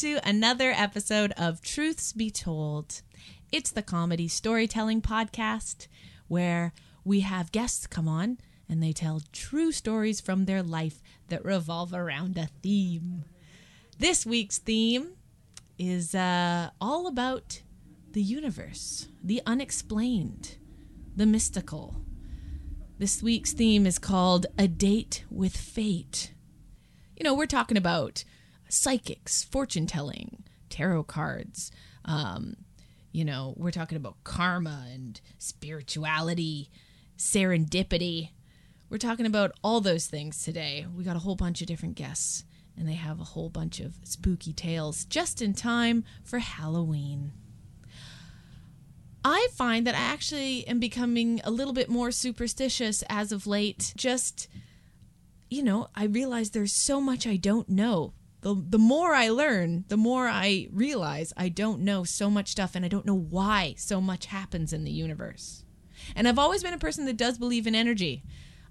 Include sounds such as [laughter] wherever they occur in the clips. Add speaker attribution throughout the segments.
Speaker 1: to another episode of Truths Be Told. It's the comedy storytelling podcast where we have guests come on and they tell true stories from their life that revolve around a theme. This week's theme is uh, all about the universe, the unexplained, the mystical. This week's theme is called A Date with Fate. You know, we're talking about psychics, fortune telling, tarot cards. Um, you know, we're talking about karma and spirituality, serendipity. We're talking about all those things today. We got a whole bunch of different guests, and they have a whole bunch of spooky tales just in time for Halloween. I find that I actually am becoming a little bit more superstitious as of late. Just, you know, I realize there's so much I don't know. The, the more I learn, the more I realize I don't know so much stuff and I don't know why so much happens in the universe. And I've always been a person that does believe in energy.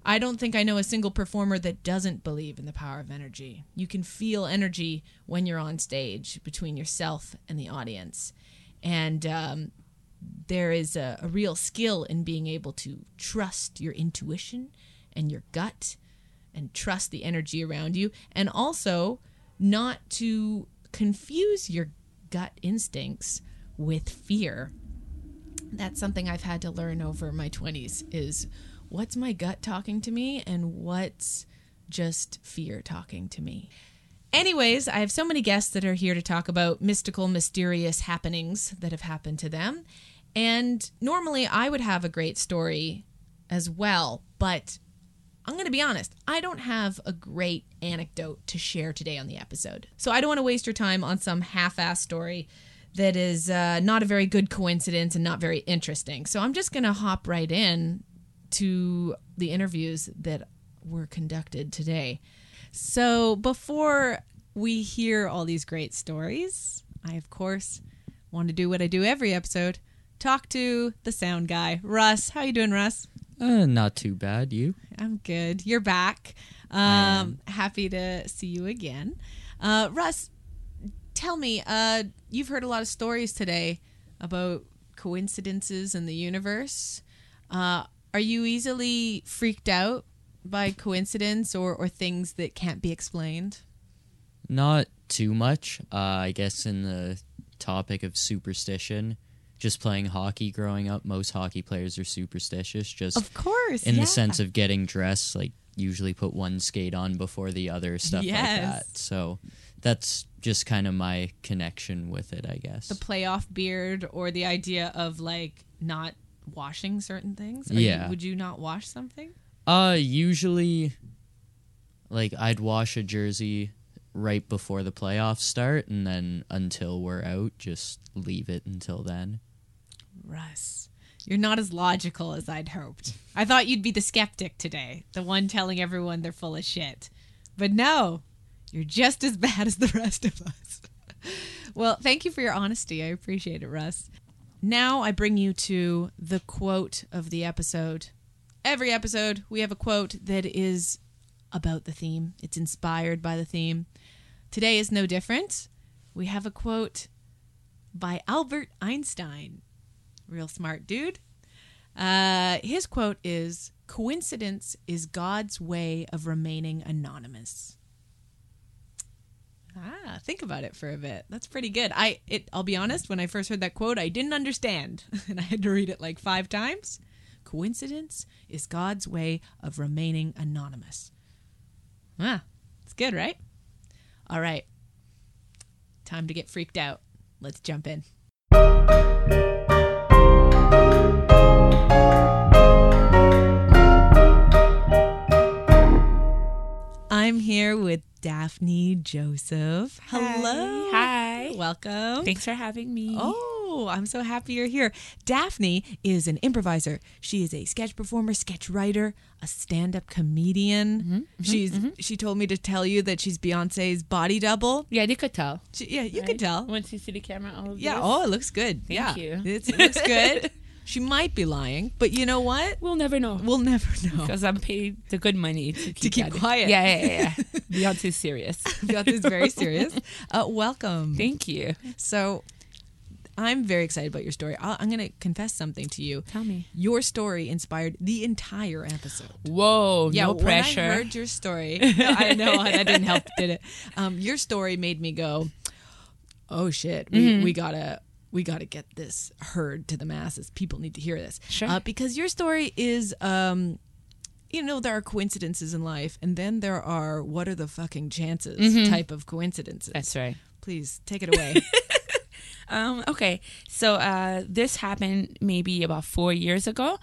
Speaker 1: I don't think I know a single performer that doesn't believe in the power of energy. You can feel energy when you're on stage between yourself and the audience. And um, there is a, a real skill in being able to trust your intuition and your gut and trust the energy around you and also not to confuse your gut instincts with fear. That's something i've had to learn over my 20s is what's my gut talking to me and what's just fear talking to me. Anyways i have so many guests that are here to talk about mystical mysterious happenings that have happened to them. And normally I would have a great story as well, but I'm going to be honest, I don't have a great anecdote to share today on the episode. So I don't want to waste your time on some half ass story that is uh, not a very good coincidence and not very interesting. So I'm just going to hop right in to the interviews that were conducted today. So before we hear all these great stories, I, of course, want to do what I do every episode talk to the sound guy, Russ. How you doing, Russ?
Speaker 2: Uh, not too bad. You?
Speaker 1: I'm good. You're back. Um, happy to see you again. Uh, Russ, tell me. Uh, you've heard a lot of stories today about coincidences in the universe. Uh, are you easily freaked out by coincidence or, or things that can't be explained?
Speaker 2: Not too much. Uh, I guess in the topic of superstition, just playing hockey growing up, most hockey players are superstitious. Just
Speaker 1: of course,
Speaker 2: in
Speaker 1: yeah.
Speaker 2: the sense of getting dressed, like usually put one skate on before the other, stuff
Speaker 1: Yes.
Speaker 2: like that. So that's just kind of my connection with it, I guess.
Speaker 1: the playoff beard or the idea of like not washing certain things? Are you-
Speaker 2: Yeah.
Speaker 1: would you not wash something?
Speaker 2: Uh, usually, like I'd wash a jersey right before the playoffs start, and then until we're out, just leave it until then.
Speaker 1: Russ, you're not as logical as I'd hoped. I thought you'd be the skeptic today, the one telling everyone they're full of shit. But no, you're just as [laughs] bad as the rest of us. [laughs] well, thank you for your honesty. I appreciate it, Russ. Now I bring you to the quote of the episode. Every episode, we have a quote that is about the theme, it's inspired by the theme. Today is no different. We have a quote by Albert Einstein real smart dude. Uh, his quote is Coincidence is God's way of remaining anonymous. Ah, think about it for a bit. That's pretty good. I it I'll be honest, when I first heard that quote, I didn't understand. [laughs] and I had to read it like 5 times. Coincidence is God's way of remaining anonymous. Ah, it's good, right? All right. Time to get freaked out. Let's jump in. I'm here with Daphney Joseph. Hello.
Speaker 3: Hi.
Speaker 1: Welcome.
Speaker 3: Thanks for having me.
Speaker 1: Oh, I'm so happy you're here. Daphney is an improviser. She is a sketch performer, sketch writer, a stand-up comedian. Mm-hmm, mm-hmm, she's mm-hmm. she told me to tell you that she's Beyonce's body double.
Speaker 3: Yeah, you could tell.
Speaker 1: She, yeah, you
Speaker 3: right?
Speaker 1: could tell.
Speaker 3: Once you see the camera, all
Speaker 1: Yeah.
Speaker 3: this.
Speaker 1: Oh, it looks good.
Speaker 3: Thank
Speaker 1: yeah.
Speaker 3: you.
Speaker 1: It's, [laughs] it looks good. She might be lying, but you know what?
Speaker 3: We'll never know.
Speaker 1: We'll never know.
Speaker 3: Because I'm paid the good money to keep,
Speaker 1: keep quiet.
Speaker 3: Yeah, yeah, yeah. yeah. [laughs] Beyonce's serious. [laughs]
Speaker 1: Beyonce's very serious. [laughs] Uh, welcome.
Speaker 3: Thank you.
Speaker 1: So, I'm very excited about your story. i I'm going to confess something to you.
Speaker 3: Tell me.
Speaker 1: Your story inspired the entire episode.
Speaker 3: Whoa,
Speaker 1: Yeah,
Speaker 3: no pressure.
Speaker 1: When I heard your story, I know that didn't help, did it? Um, your story made me go, "Oh shit, we,
Speaker 3: Mm-hmm.
Speaker 1: we gotta." We got to get this heard to the masses. People need to hear this.
Speaker 3: Sure.
Speaker 1: Uh, because your story is, um, you know, there are coincidences in life, and then there are what are the fucking chances type of coincidences.
Speaker 3: Mm-hmm. That's right.
Speaker 1: Please take it away. [laughs]
Speaker 3: Um, okay, so uh, this happened maybe about four years ago.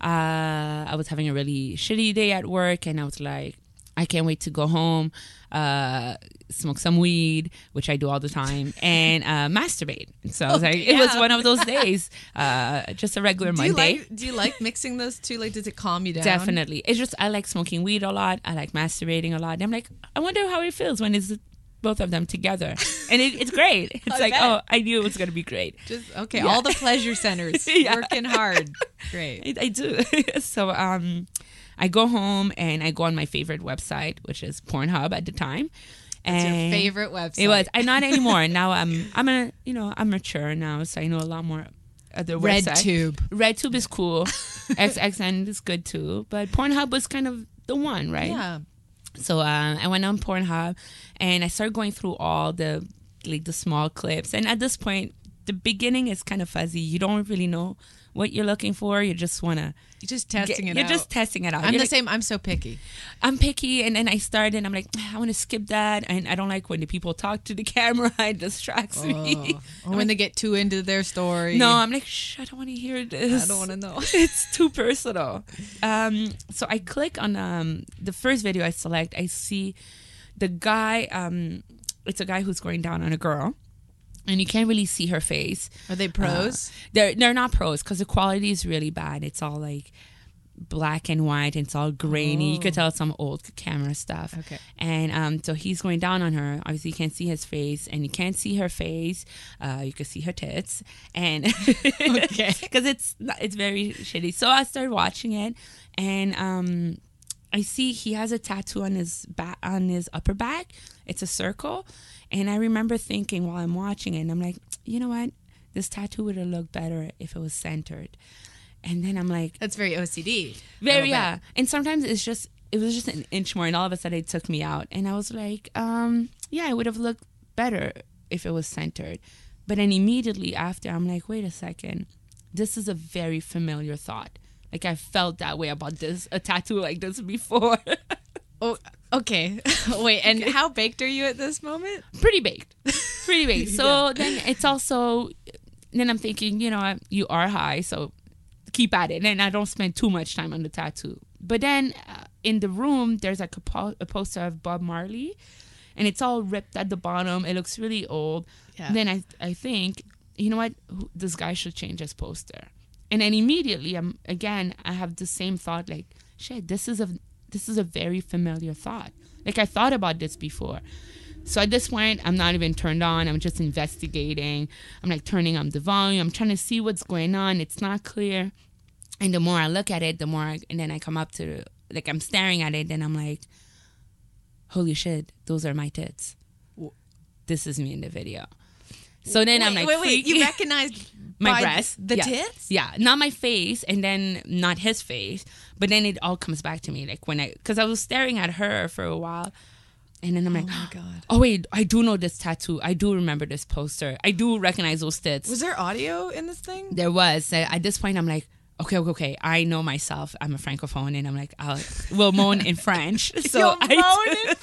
Speaker 3: Uh, I was having a really shitty day at work, and I was like, I can't wait to go home, uh, smoke some weed, which I do all the time, [laughs] and uh, masturbate. So I was like, it was one of those [laughs] days, uh, just a regular
Speaker 1: do you
Speaker 3: Monday.
Speaker 1: like do you like mixing those two? Like, does it calm you down?
Speaker 3: Definitely. It's just I like smoking weed a lot. I like masturbating a lot. And I'm like, I wonder how it feels when it's both of them together. And it, it's great. [laughs] It's like,
Speaker 1: bet.
Speaker 3: oh, I knew it was gonna be great.
Speaker 1: Just okay.
Speaker 3: Yeah.
Speaker 1: All the pleasure centers
Speaker 3: Yeah.
Speaker 1: working hard. Great.
Speaker 3: I, I do. so um, I go home and I go on my favorite website, which is Pornhub at the time.
Speaker 1: It's your favorite website.
Speaker 3: It was. I not anymore. now I'm. I'm a. You know, I'm mature now, so I know a lot more. Other
Speaker 1: Red
Speaker 3: websites.
Speaker 1: Tube.
Speaker 3: RedTube is cool. [laughs] XXN is good too, but Pornhub was kind of the one, right?
Speaker 1: Yeah.
Speaker 3: So uh, I went on Pornhub and I started going through all the like the small clips. And at this point, the beginning is kind of fuzzy. You don't really know what you're looking for. You just want to.
Speaker 1: You're just testing it
Speaker 3: You're
Speaker 1: out.
Speaker 3: just testing it out.
Speaker 1: I'm
Speaker 3: You're
Speaker 1: the
Speaker 3: like,
Speaker 1: same. I'm so picky.
Speaker 3: I'm picky, and then I started. and I'm like, I want to skip that, and I don't like when the people talk to the [laughs] camera. It distracts me. [laughs]
Speaker 1: or when they get too into their story.
Speaker 3: No, I'm like, shh, I don't want to hear this.
Speaker 1: I don't want to know. [laughs]
Speaker 3: it's too personal. Um, so I click on um, the first video I select. I see the guy. Um, it's a guy who's going down on a girl, and you can't really see her face.
Speaker 1: Are they pros?
Speaker 3: They're they're not pros because the quality is really bad. It's all like black and white. And it's all grainy. You could tell it's some old camera stuff.
Speaker 1: Okay.
Speaker 3: And um, so he's going down on her. Obviously, you can't see his face, and you can't see her face. Uh, you can see her tits, and [laughs]
Speaker 1: Okay.
Speaker 3: because it's it's very shitty. So I started watching it, and um, I see he has a tattoo on his back on his upper back. It's a circle, and I remember thinking while I'm watching it, and I'm like, you know what, this tattoo would have looked better if it was centered. And then I'm like,
Speaker 1: That's very OCD.
Speaker 3: very
Speaker 1: Little bit.
Speaker 3: yeah. And sometimes it's just it was just an inch more, and all of a sudden it took me out, and I was like, um, yeah, it would have looked better if it was centered. But then immediately after, I'm like, wait a second, this is a very familiar thought. Like I felt that way about this a tattoo like this before. [laughs]
Speaker 1: Oh, okay. [laughs] Wait, and how baked are you at this moment?
Speaker 3: pretty baked, [laughs] pretty baked. So then it's also then I'm thinking, you know, you are high, so keep at it, and I don't spend too much time on the tattoo. But then uh, in the room, there's like a, po- a poster of Bob Marley, and it's all ripped at the bottom. It looks really old.
Speaker 1: Yeah.
Speaker 3: Then I I think, you know what, this guy should change his poster. And then immediately, I'm again, I have the same thought, like, shit, this is a this is a very familiar thought. Like I thought about this before. So at this point, I'm not even turned on. I'm just investigating. I'm like turning on the volume. I'm trying to see what's going on. It's not clear. And the more I look at it, the more, I, and then I come up to, like, I'm staring at it, and I'm like, holy shit, those are my tits. This is me in the video. So then I'm like,
Speaker 1: wait, wait. You recognized [laughs]
Speaker 3: my
Speaker 1: by
Speaker 3: breasts,
Speaker 1: the
Speaker 3: yeah.
Speaker 1: tits?
Speaker 3: Yeah, not my face, and then not his face, but then it all comes back to me, like when I, because I was staring at her for a while, and then I'm like,
Speaker 1: Oh my god. [gasps]
Speaker 3: oh wait, I do know this tattoo. I do remember this poster. I do recognize those tits.
Speaker 1: Was there audio in this thing?
Speaker 3: there was at this point, I'm like. Okay, okay, okay. I know myself. I'm a francophone, and I'm like, I'll will moan in [laughs] French. So I
Speaker 1: moan
Speaker 3: do-
Speaker 1: in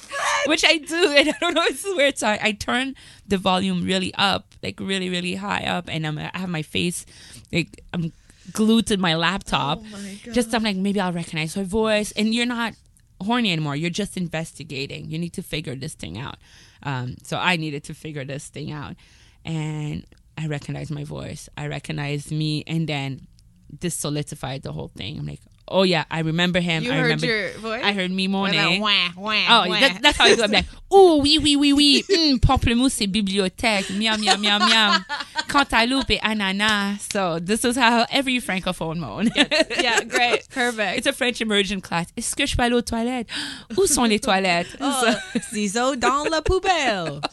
Speaker 3: which I do, and I don't know. It's weird. So I, I turn the volume really up, like really, really high up, and I'm I have my face, like I'm glued to my laptop.
Speaker 1: Oh my.
Speaker 3: Just I'm like maybe I'll recognize her voice, and you're not horny anymore. You're just investigating. You need to figure this thing out. Um, so I needed to figure this thing out, and I recognized my voice. I recognized me, and then this solidified the whole thing. I'm like, oh yeah, I remember him.
Speaker 1: You
Speaker 3: I
Speaker 1: heard
Speaker 3: remember.
Speaker 1: your voice?
Speaker 3: I heard me
Speaker 1: What about wah, wah,
Speaker 3: Oh,
Speaker 1: wah?
Speaker 3: that, that's how I do. I'm like, oh oui, oui, oui, oui. Mm, pamplemousse et bibliothèque. Miam, miam, miam, miam. Cantaloupe et ananas. So this is how every francophone moan.
Speaker 1: yeah, great. [laughs] Perfect.
Speaker 3: It's a French immersion class. Est-ce que je peux aller aux toilettes? Où sont les toilettes?
Speaker 1: Oh, ciseaux dans la poubelle. [laughs]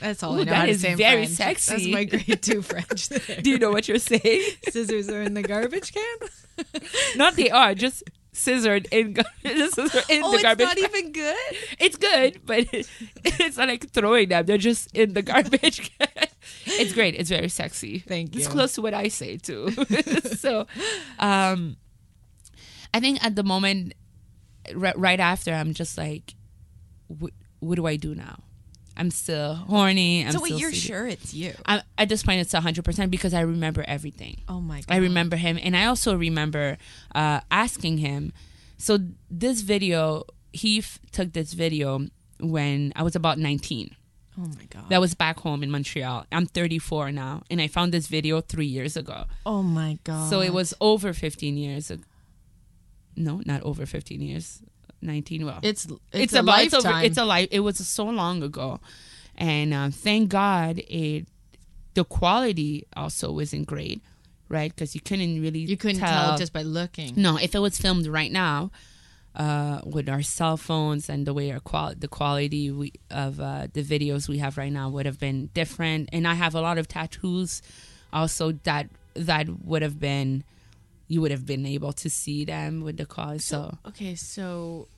Speaker 1: That's all I know
Speaker 3: that is very
Speaker 1: French.
Speaker 3: sexy.
Speaker 1: That's my grade two [laughs] French. there.
Speaker 3: Do you know what you're saying?
Speaker 1: Scissors are in the garbage can? [laughs]
Speaker 3: Not they are, just scissored in, gar- [laughs] scissored in
Speaker 1: oh,
Speaker 3: the
Speaker 1: it's
Speaker 3: garbage.
Speaker 1: not even good?
Speaker 3: it's good, but it's not like throwing them. They're just in the garbage can. It's great. It's very sexy.
Speaker 1: Thank you.
Speaker 3: It's close to what I say too. so, um, I think at the moment, right, right after, I'm just like, what, what do I do now? I'm still horny. I'm
Speaker 1: so wait, you're
Speaker 3: seated.
Speaker 1: sure it's you?
Speaker 3: I, at this point, it's 100% because I remember everything.
Speaker 1: Oh my god.
Speaker 3: I remember him, and I also remember uh, asking him. So this video, he f- took this video when I was about 19.
Speaker 1: Oh my god.
Speaker 3: That was back home in Montreal. I'm 34 now, and I found this video three years ago.
Speaker 1: oh my god.
Speaker 3: So it was over 15 years. ag- No, not over 15 years. 19. Well,
Speaker 1: It's it's,
Speaker 3: it's,
Speaker 1: a
Speaker 3: about it's,
Speaker 1: lifetime.
Speaker 3: it's a life. It was so long ago, and um, thank God it. The quality also wasn't great, right? Because you couldn't really
Speaker 1: you couldn't tell. just by looking.
Speaker 3: no, if it was filmed right now, uh, with our cell phones and the way our qual- the quality we, of uh, the videos we have right now would have been different. And I have a lot of tattoos, also that that would have been, you would have been able to see them with the quality. So,
Speaker 1: Okay, so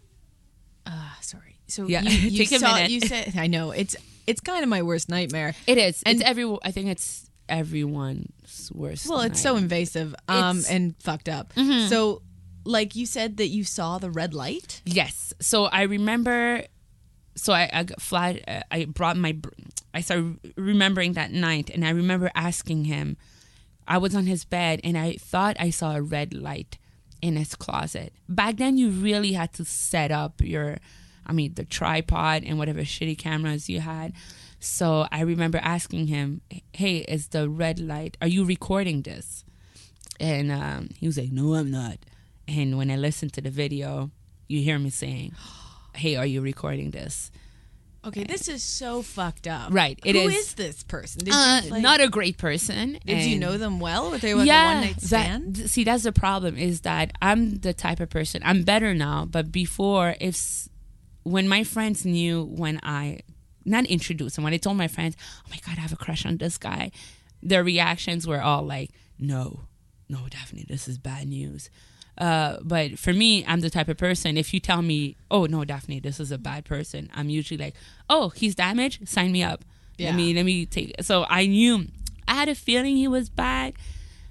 Speaker 1: uh sorry. So
Speaker 3: Yeah,
Speaker 1: you, [laughs] you
Speaker 3: take a
Speaker 1: saw,
Speaker 3: minute.
Speaker 1: you said [laughs] I know. It's it's kind of my worst nightmare.
Speaker 3: it is.
Speaker 1: And-
Speaker 3: it's every. I think it's everyone's worst.
Speaker 1: Well, it's so invasive um
Speaker 3: It's-
Speaker 1: and fucked up. So like you said that you saw the red light?
Speaker 3: Yes. So I remember. So I, I got uh, I brought my. I started remembering that night, and I remember asking him. I was on his bed, and I thought I saw a red light in his closet. Back then, you really had to set up your. I mean, the tripod and whatever shitty cameras you had. So I remember asking him, "Hey, is the red light? Are you recording this?" And um, he was like, "No, I'm not." And when I listened to the video, you hear me saying, "Hey, are you recording this?"
Speaker 1: Okay, this is so fucked up.
Speaker 3: Right, it
Speaker 1: Who
Speaker 3: is.
Speaker 1: is this person? Did
Speaker 3: Uh,
Speaker 1: you, like-
Speaker 3: not a great person.
Speaker 1: Did you
Speaker 3: and-
Speaker 1: know them well? Were they like a one night stand?
Speaker 3: That, th- see, that's the problem. Is that I'm the type of person. I'm better now, but before, if s- when my friends knew when I not introduced them, when I told my friends, "Oh my god, I have a crush on this guy," their reactions were all like, "No, no, Daphney, this is bad news." Uh, but for me, I'm the type of person. If you tell me, "Oh no, Daphney, this is a bad person," I'm usually like, "Oh, he's damaged. Sign me up.
Speaker 1: Yeah.
Speaker 3: Let me let me take." it. So I knew I had a feeling he was bad,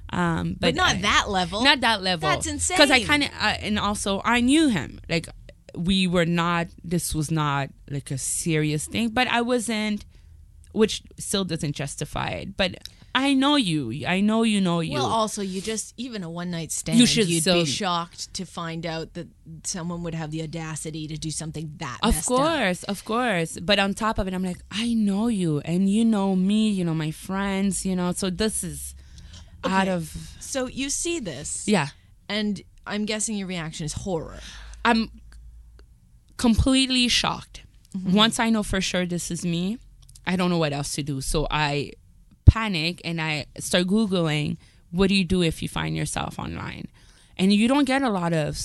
Speaker 3: um, but,
Speaker 1: but not
Speaker 3: I-
Speaker 1: that level.
Speaker 3: not that level.
Speaker 1: That's insane.
Speaker 3: Because I kind of, uh, and also I knew him. Like we were not. This was not like a serious thing. But I wasn't, which still doesn't justify it. But I know you. I know you know you.
Speaker 1: well, also, you just even a one night stand.
Speaker 3: You should
Speaker 1: you'd
Speaker 3: still-
Speaker 1: be shocked to find out that someone would have the audacity to do something that.
Speaker 3: of
Speaker 1: messed up.
Speaker 3: course, of course. But on top of it, I'm like, I know you, and you know me. You know my friends. You know, so this is out of
Speaker 1: So you see this,
Speaker 3: yeah.
Speaker 1: and I'm guessing your reaction is horror.
Speaker 3: I'm completely shocked.
Speaker 1: Mm-hmm.
Speaker 3: Once I know for sure this is me, I don't know what else to do. So I panic and I start Googling what do you do if you find yourself online? And you don't get a lot of,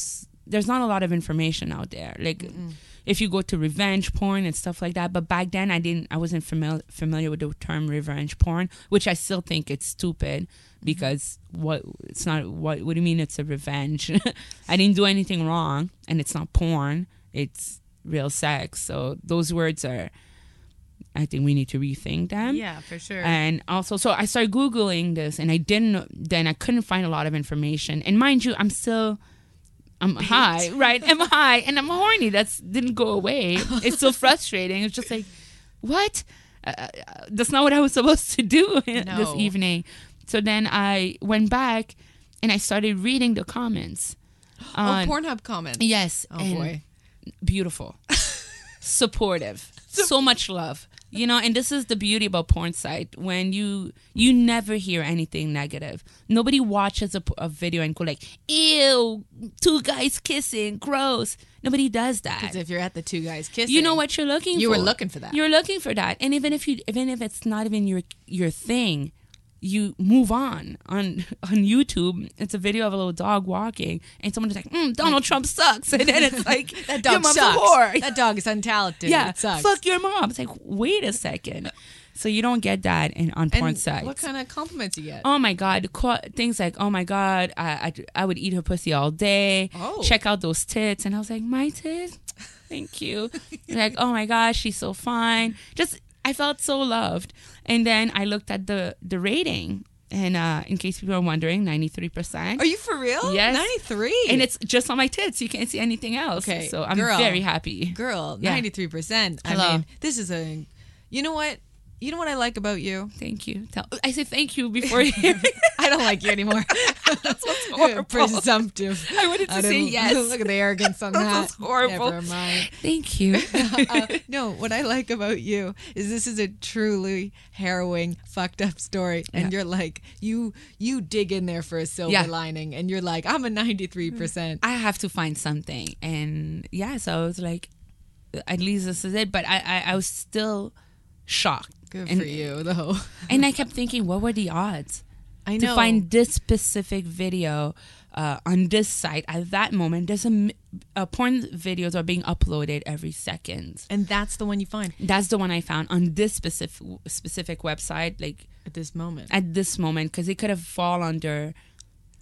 Speaker 3: there's not a lot of information out there. Like, if you go to revenge porn and stuff like that. But back then, I didn't, I wasn't familiar familiar with the term revenge porn, which I still think it's stupid mm-hmm. because what it's not. What what do you mean it's a revenge? [laughs] I didn't do anything wrong, and it's not porn. It's real sex. So those words are. I think we need to rethink them.
Speaker 1: Yeah, for sure.
Speaker 3: And also, so I started Googling this and I didn't, then I couldn't find a lot of information. And mind you, I'm still, I'm high, right? I'm [laughs] high and I'm horny. That's didn't go away. It's still [laughs] frustrating. It's just like, what? Uh, uh, that's not what I was supposed to do [laughs] this evening. So then I went back and I started reading the comments. [gasps]
Speaker 1: oh, Pornhub comments.
Speaker 3: Yes.
Speaker 1: Oh boy.
Speaker 3: beautiful, supportive, so much love. You know and this is the beauty about porn site. When you you never hear anything negative. Nobody watches a, a video and go like ew two guys kissing gross. Nobody does that.
Speaker 1: Because if you're at the two guys kissing,
Speaker 3: you know what you're looking for.
Speaker 1: You were looking for that.
Speaker 3: you're looking for that. And even if you even if it's not even your your thing you move on on [laughs] on YouTube. It's a video of a little dog walking, and someone's like, mm, "Donald Trump sucks," [laughs] and then it's like, [laughs]
Speaker 1: That
Speaker 3: "Your
Speaker 1: dog
Speaker 3: mom's
Speaker 1: sucks.
Speaker 3: a whore."
Speaker 1: That dog is untalented.
Speaker 3: yeah,
Speaker 1: it sucks.
Speaker 3: fuck your mom. It's like, wait a second. So you don't get that in on porn
Speaker 1: and
Speaker 3: sites.
Speaker 1: what kind of compliments you get?
Speaker 3: Oh my god, things like, oh my god, I, I I would eat her pussy all day.
Speaker 1: Oh.
Speaker 3: Check out those tits, and I was like, my tits, thank you. like, oh my gosh, she's so fine. Just I felt so loved, and then I looked at the the rating, and uh, in case people are wondering, ninety three percent.
Speaker 1: Are you for real?
Speaker 3: Yes.
Speaker 1: 93.
Speaker 3: And it's just on my tits. You can't see anything else.
Speaker 1: Okay,
Speaker 3: so I'm
Speaker 1: girl.
Speaker 3: very happy.
Speaker 1: girl,
Speaker 3: Yeah.
Speaker 1: 93%. I
Speaker 3: Hello.
Speaker 1: mean, this is a You know what? You know what I like about you?
Speaker 3: Thank you. Tell, I say thank you before you. [laughs] [laughs]
Speaker 1: I don't like you anymore. [laughs]
Speaker 3: That's what's horrible.
Speaker 1: Presumptive.
Speaker 3: I wanted to
Speaker 1: I
Speaker 3: say yes.
Speaker 1: Look at the arrogance on that.
Speaker 3: That's horrible.
Speaker 1: Never mind.
Speaker 3: Thank you.
Speaker 1: uh, no, what I like about you is this is a truly harrowing, fucked up story, and you're like you you dig in there for a silver
Speaker 3: Yeah.
Speaker 1: lining, and you're like I'm a 93 percent.
Speaker 3: I have to find something, and yeah, so I was like, at least this is it. But I, I, I was still shocked.
Speaker 1: Good
Speaker 3: and,
Speaker 1: for you, though. [laughs]
Speaker 3: And I kept thinking, what were the odds
Speaker 1: I know.
Speaker 3: to find this specific video uh, on this site at that moment? There's a, uh, porn videos are being uploaded every second.
Speaker 1: and that's the one you find
Speaker 3: That's the one I found on this specific specific website, like
Speaker 1: at this moment.
Speaker 3: at this moment, because it could have fall under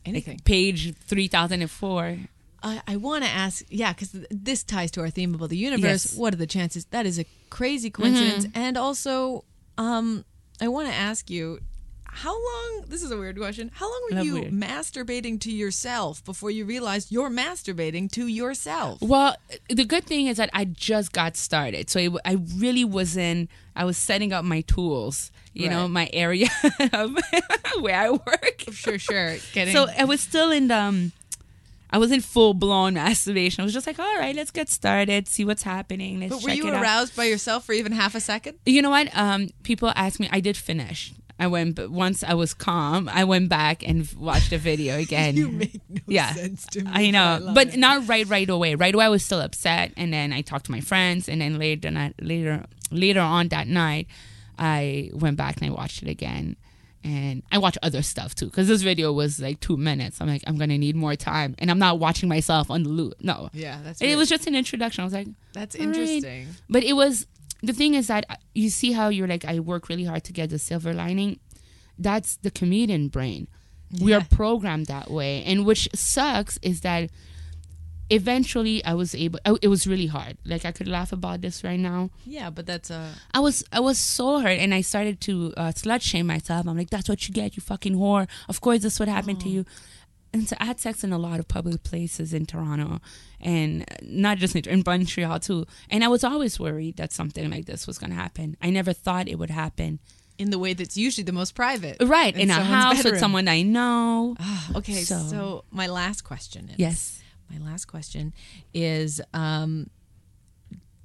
Speaker 1: Anything.
Speaker 3: like, page three thousand and four.
Speaker 1: I, I want to ask, yeah, because this ties to our theme about the universe.
Speaker 3: Yes.
Speaker 1: What are the chances? That is a crazy coincidence. And also, um, I want to ask you, how long? This is a weird question. How long were you
Speaker 3: weird.
Speaker 1: masturbating to yourself before you realized you're masturbating to yourself?
Speaker 3: Well, the good thing is that I just got started, so it, I really was in. I was setting up my tools, you know, my area [laughs] of [laughs] where I work.
Speaker 1: Sure, sure. Getting
Speaker 3: So I was still in the. Um, I was in full blown masturbation. I was just like, all right, let's get started, see what's happening. Let's
Speaker 1: but were
Speaker 3: check
Speaker 1: you
Speaker 3: it out."
Speaker 1: aroused by yourself for even half a second?
Speaker 3: You know what? Um, people ask me. I did finish. I went, but once I was calm, I went back and watched the video [laughs] again.
Speaker 1: You make no
Speaker 3: yeah,
Speaker 1: sense to me.
Speaker 3: I know,
Speaker 1: love
Speaker 3: but
Speaker 1: it.
Speaker 3: not right right away. Right away, I was still upset, and then I talked to my friends, and then later night, later later on that night, I went back and I watched it again, and I watch other stuff too because this video was like two minutes. I'm like, I'm gonna need more time, and I'm not watching myself on the loop. No,
Speaker 1: yeah, that's
Speaker 3: it was just an introduction. I was like,
Speaker 1: that's
Speaker 3: all right.
Speaker 1: interesting.
Speaker 3: but it was the thing is that uh, you see how you're like I work really hard to get the silver lining. That's the comedian brain. We are programmed that way, and which sucks is that eventually I was able. oh, It was really hard. Like I could laugh about this right now.
Speaker 1: Yeah, but that's uh
Speaker 3: I was I was so hurt, and I started to uh, slut shame myself. I'm like, that's what you get, you fucking whore. Of course, that's what happened to you. And so I had sex in a lot of public places in Toronto, and not just in, in Montreal too. And I was always worried that something like this was going to happen. I never thought it would happen.
Speaker 1: in the way that's usually the most private.
Speaker 3: Right
Speaker 1: In
Speaker 3: in, a house
Speaker 1: bedroom.
Speaker 3: with someone I know.
Speaker 1: Okay, so,
Speaker 3: So-
Speaker 1: my last question is
Speaker 3: Yes.
Speaker 1: My last question is um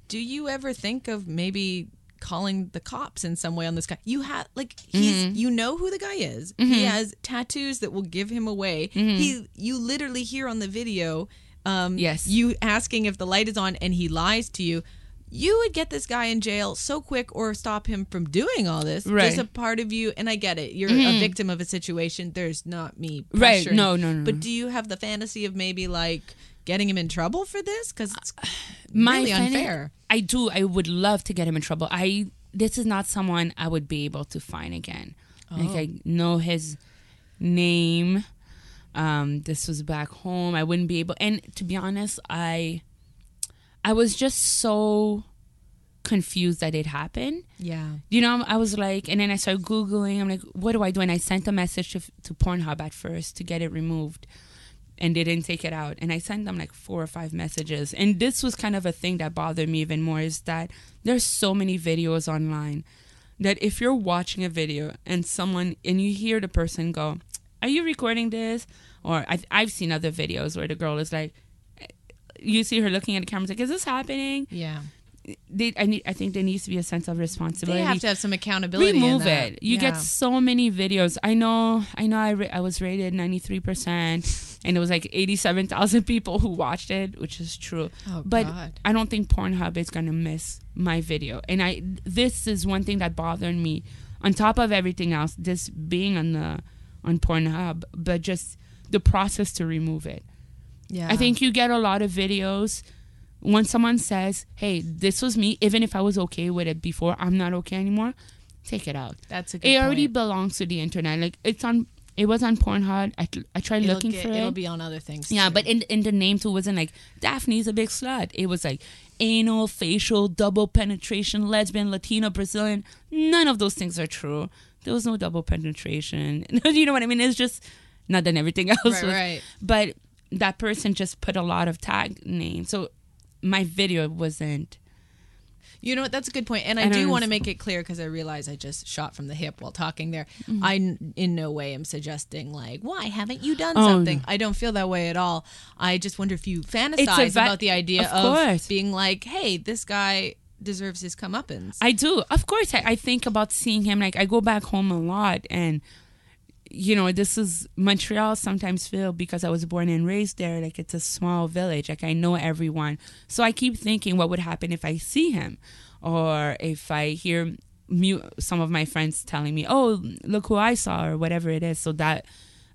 Speaker 1: do you ever think of maybe calling the cops in some way on this guy? You have like he's
Speaker 3: Mm-hmm.
Speaker 1: you know who the guy is. He has tattoos that will give him away. He you literally hear on the video um
Speaker 3: Mm-hmm. Yes.
Speaker 1: you asking if the light is on and he lies to you. You would get this guy in jail so quick or stop him from doing all this. There's
Speaker 3: Right. Mm-hmm.
Speaker 1: a part of you, and I get it. You're a victim of a situation. There's not me.
Speaker 3: Right. No, no, no,
Speaker 1: But do you have the fantasy of maybe like getting him in trouble for this? Because it's [sighs]
Speaker 3: My
Speaker 1: really unfair.
Speaker 3: I do. I would love to get him in trouble. I this is not someone I would be able to find again. Like
Speaker 1: Oh.
Speaker 3: I know his name. Um, this was back home. I wouldn't be able. And to be honest, I I was just so confused that it happened.
Speaker 1: Yeah.
Speaker 3: You know, I was like, and then I started googling. I'm like, what do I do? And I sent a message to, to Pornhub at first to get it removed, and they didn't take it out. And I sent them like four or five messages. And this was kind of a thing that bothered me even more is that there's so many videos online that if you're watching a video and someone and you hear the person go, "Are you recording this?" Or I've I've seen other videos where the girl is like, you see her looking at the camera, like, "Is this happening?"
Speaker 1: Yeah.
Speaker 3: they I need I think there needs to be a sense of responsibility.
Speaker 1: They have to have some accountability. in
Speaker 3: remove it. You
Speaker 1: Yeah.
Speaker 3: get so many videos. I know. I know. I, ra- I was rated ninety three percent, and it was like eighty seven thousand [laughs] people who watched it, which is true.
Speaker 1: Oh,
Speaker 3: but
Speaker 1: God.
Speaker 3: I don't think Pornhub is gonna miss my video. And I this is one thing that bothered me. On top of everything else, this being on the on Pornhub, but just the process to remove it.
Speaker 1: Yeah.
Speaker 3: I think you get a lot of videos when someone says, "Hey, this was me," even if I was okay with it before, I'm not okay anymore. Take it out.
Speaker 1: that's a good
Speaker 3: It already
Speaker 1: point.
Speaker 3: belongs to the internet. Like it's on. It was on Pornhub. I, I tried
Speaker 1: It'll
Speaker 3: looking
Speaker 1: get-
Speaker 3: for it.
Speaker 1: It'll be on other things.
Speaker 3: yeah,
Speaker 1: too.
Speaker 3: but in in the name too wasn't like Daphney's a big slut. It was like anal, facial, double penetration, lesbian, Latino, Brazilian. None of those things are true. There was no double penetration. [laughs] you know what I mean? It's just not that everything [laughs] else
Speaker 1: right,
Speaker 3: was
Speaker 1: right.
Speaker 3: but that person just put a lot of tag names. So my video wasn't.
Speaker 1: You know what? That's a good point, and I,
Speaker 3: I
Speaker 1: do want to make it clear because I realize I just shot from the hip while talking there.
Speaker 3: Mm-hmm.
Speaker 1: I in no way am suggesting like, why haven't you done
Speaker 3: Oh,
Speaker 1: something?
Speaker 3: no.
Speaker 1: I don't feel that way at all. I just wonder if you fantasize
Speaker 3: va-
Speaker 1: about the idea
Speaker 3: of
Speaker 1: of, being like, hey, this guy deserves his comeuppance.
Speaker 3: I do, of course. I, I think about seeing him. Like I go back home a lot, and you know, this is Montreal. Sometimes feel because I was born and raised there. Like it's a small village. Like I know everyone, so I keep thinking, what would happen if I see him, or if I hear some of my friends telling me, "Oh, look who I saw," or whatever it is. So that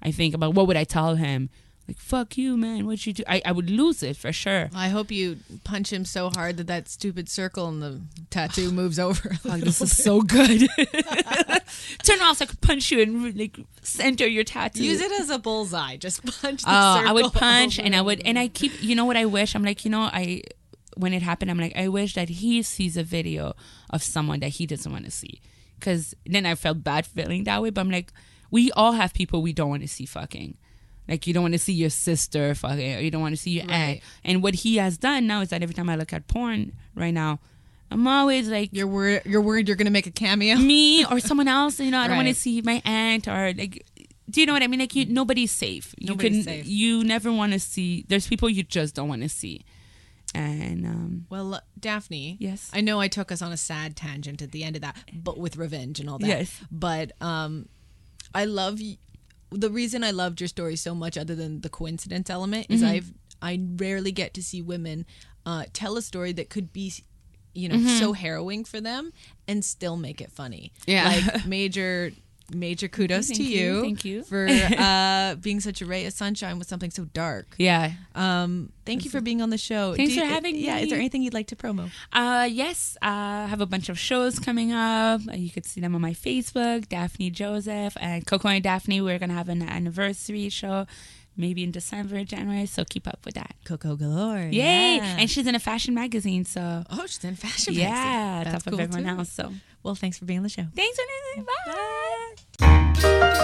Speaker 3: I think about what would I tell him. Like fuck you, man. What'd you do? I, I would lose it for sure.
Speaker 1: I hope you punch him so hard that that stupid circle in the tattoo [sighs] moves over.
Speaker 3: Fuck, this is so good. [laughs] [laughs] Turn off so I could punch you and like center your tattoo.
Speaker 1: Use it as a bullseye. Just punch the
Speaker 3: Oh,
Speaker 1: circle.
Speaker 3: I would [laughs] punch and I would and I keep you know what I wish? I'm like, you know, I when it happened, I'm like, I wish that he sees a video of someone that he doesn't want to see. Cause then I felt bad feeling that way, but I'm like, we all have people we don't want to see fucking. Like you don't want to see your sister fucking, or you don't want to see your aunt. And what he has done now is that every time I look at porn right now, I'm always like,
Speaker 1: You're worried. You're worried you're going to make a cameo.
Speaker 3: me or someone else. You know, I don't want to see my aunt or like. Do you know what I mean? Like, you, nobody's safe. You
Speaker 1: Nobody's
Speaker 3: can,
Speaker 1: safe.
Speaker 3: you never want to see. There's people you just don't want to see, and um,
Speaker 1: Well, uh, Daphney.
Speaker 3: Yes.
Speaker 1: I know I took us on a sad tangent at the end of that, but with revenge and all that.
Speaker 3: Yes.
Speaker 1: But um, I love the reason I loved your story so much, other than the coincidence element, is
Speaker 3: Mm-hmm.
Speaker 1: I've I rarely get to see women uh, tell a story that could be, you know, so harrowing for them and still make it funny.
Speaker 3: Mm-hmm. Yeah.
Speaker 1: Like [laughs] major. Major kudos
Speaker 3: Thank
Speaker 1: to
Speaker 3: you,
Speaker 1: you,
Speaker 3: thank you.
Speaker 1: for [laughs] uh, being such a ray of sunshine with something so dark.
Speaker 3: yeah.
Speaker 1: Um, thank you for being on the show.
Speaker 3: Thanks
Speaker 1: Do
Speaker 3: for
Speaker 1: you-
Speaker 3: having
Speaker 1: Yeah, is there anything you'd like to promo?
Speaker 3: Uh, yes, uh, I have a bunch of shows coming up. Uh, You could see them on my Facebook, Daphney Joseph and Coco and Daphney. We're gonna have an anniversary show, maybe in December, January. So keep up with that.
Speaker 1: Coco Galore.
Speaker 3: Yay!
Speaker 1: Yeah.
Speaker 3: And she's in a fashion magazine, so
Speaker 1: oh, she's in fashion.
Speaker 3: yeah,
Speaker 1: magazine.
Speaker 3: top
Speaker 1: That's
Speaker 3: of
Speaker 1: cool,
Speaker 3: everyone
Speaker 1: too.
Speaker 3: else. So
Speaker 1: Well, thanks for being on the show.
Speaker 3: thanks for listening. Bye.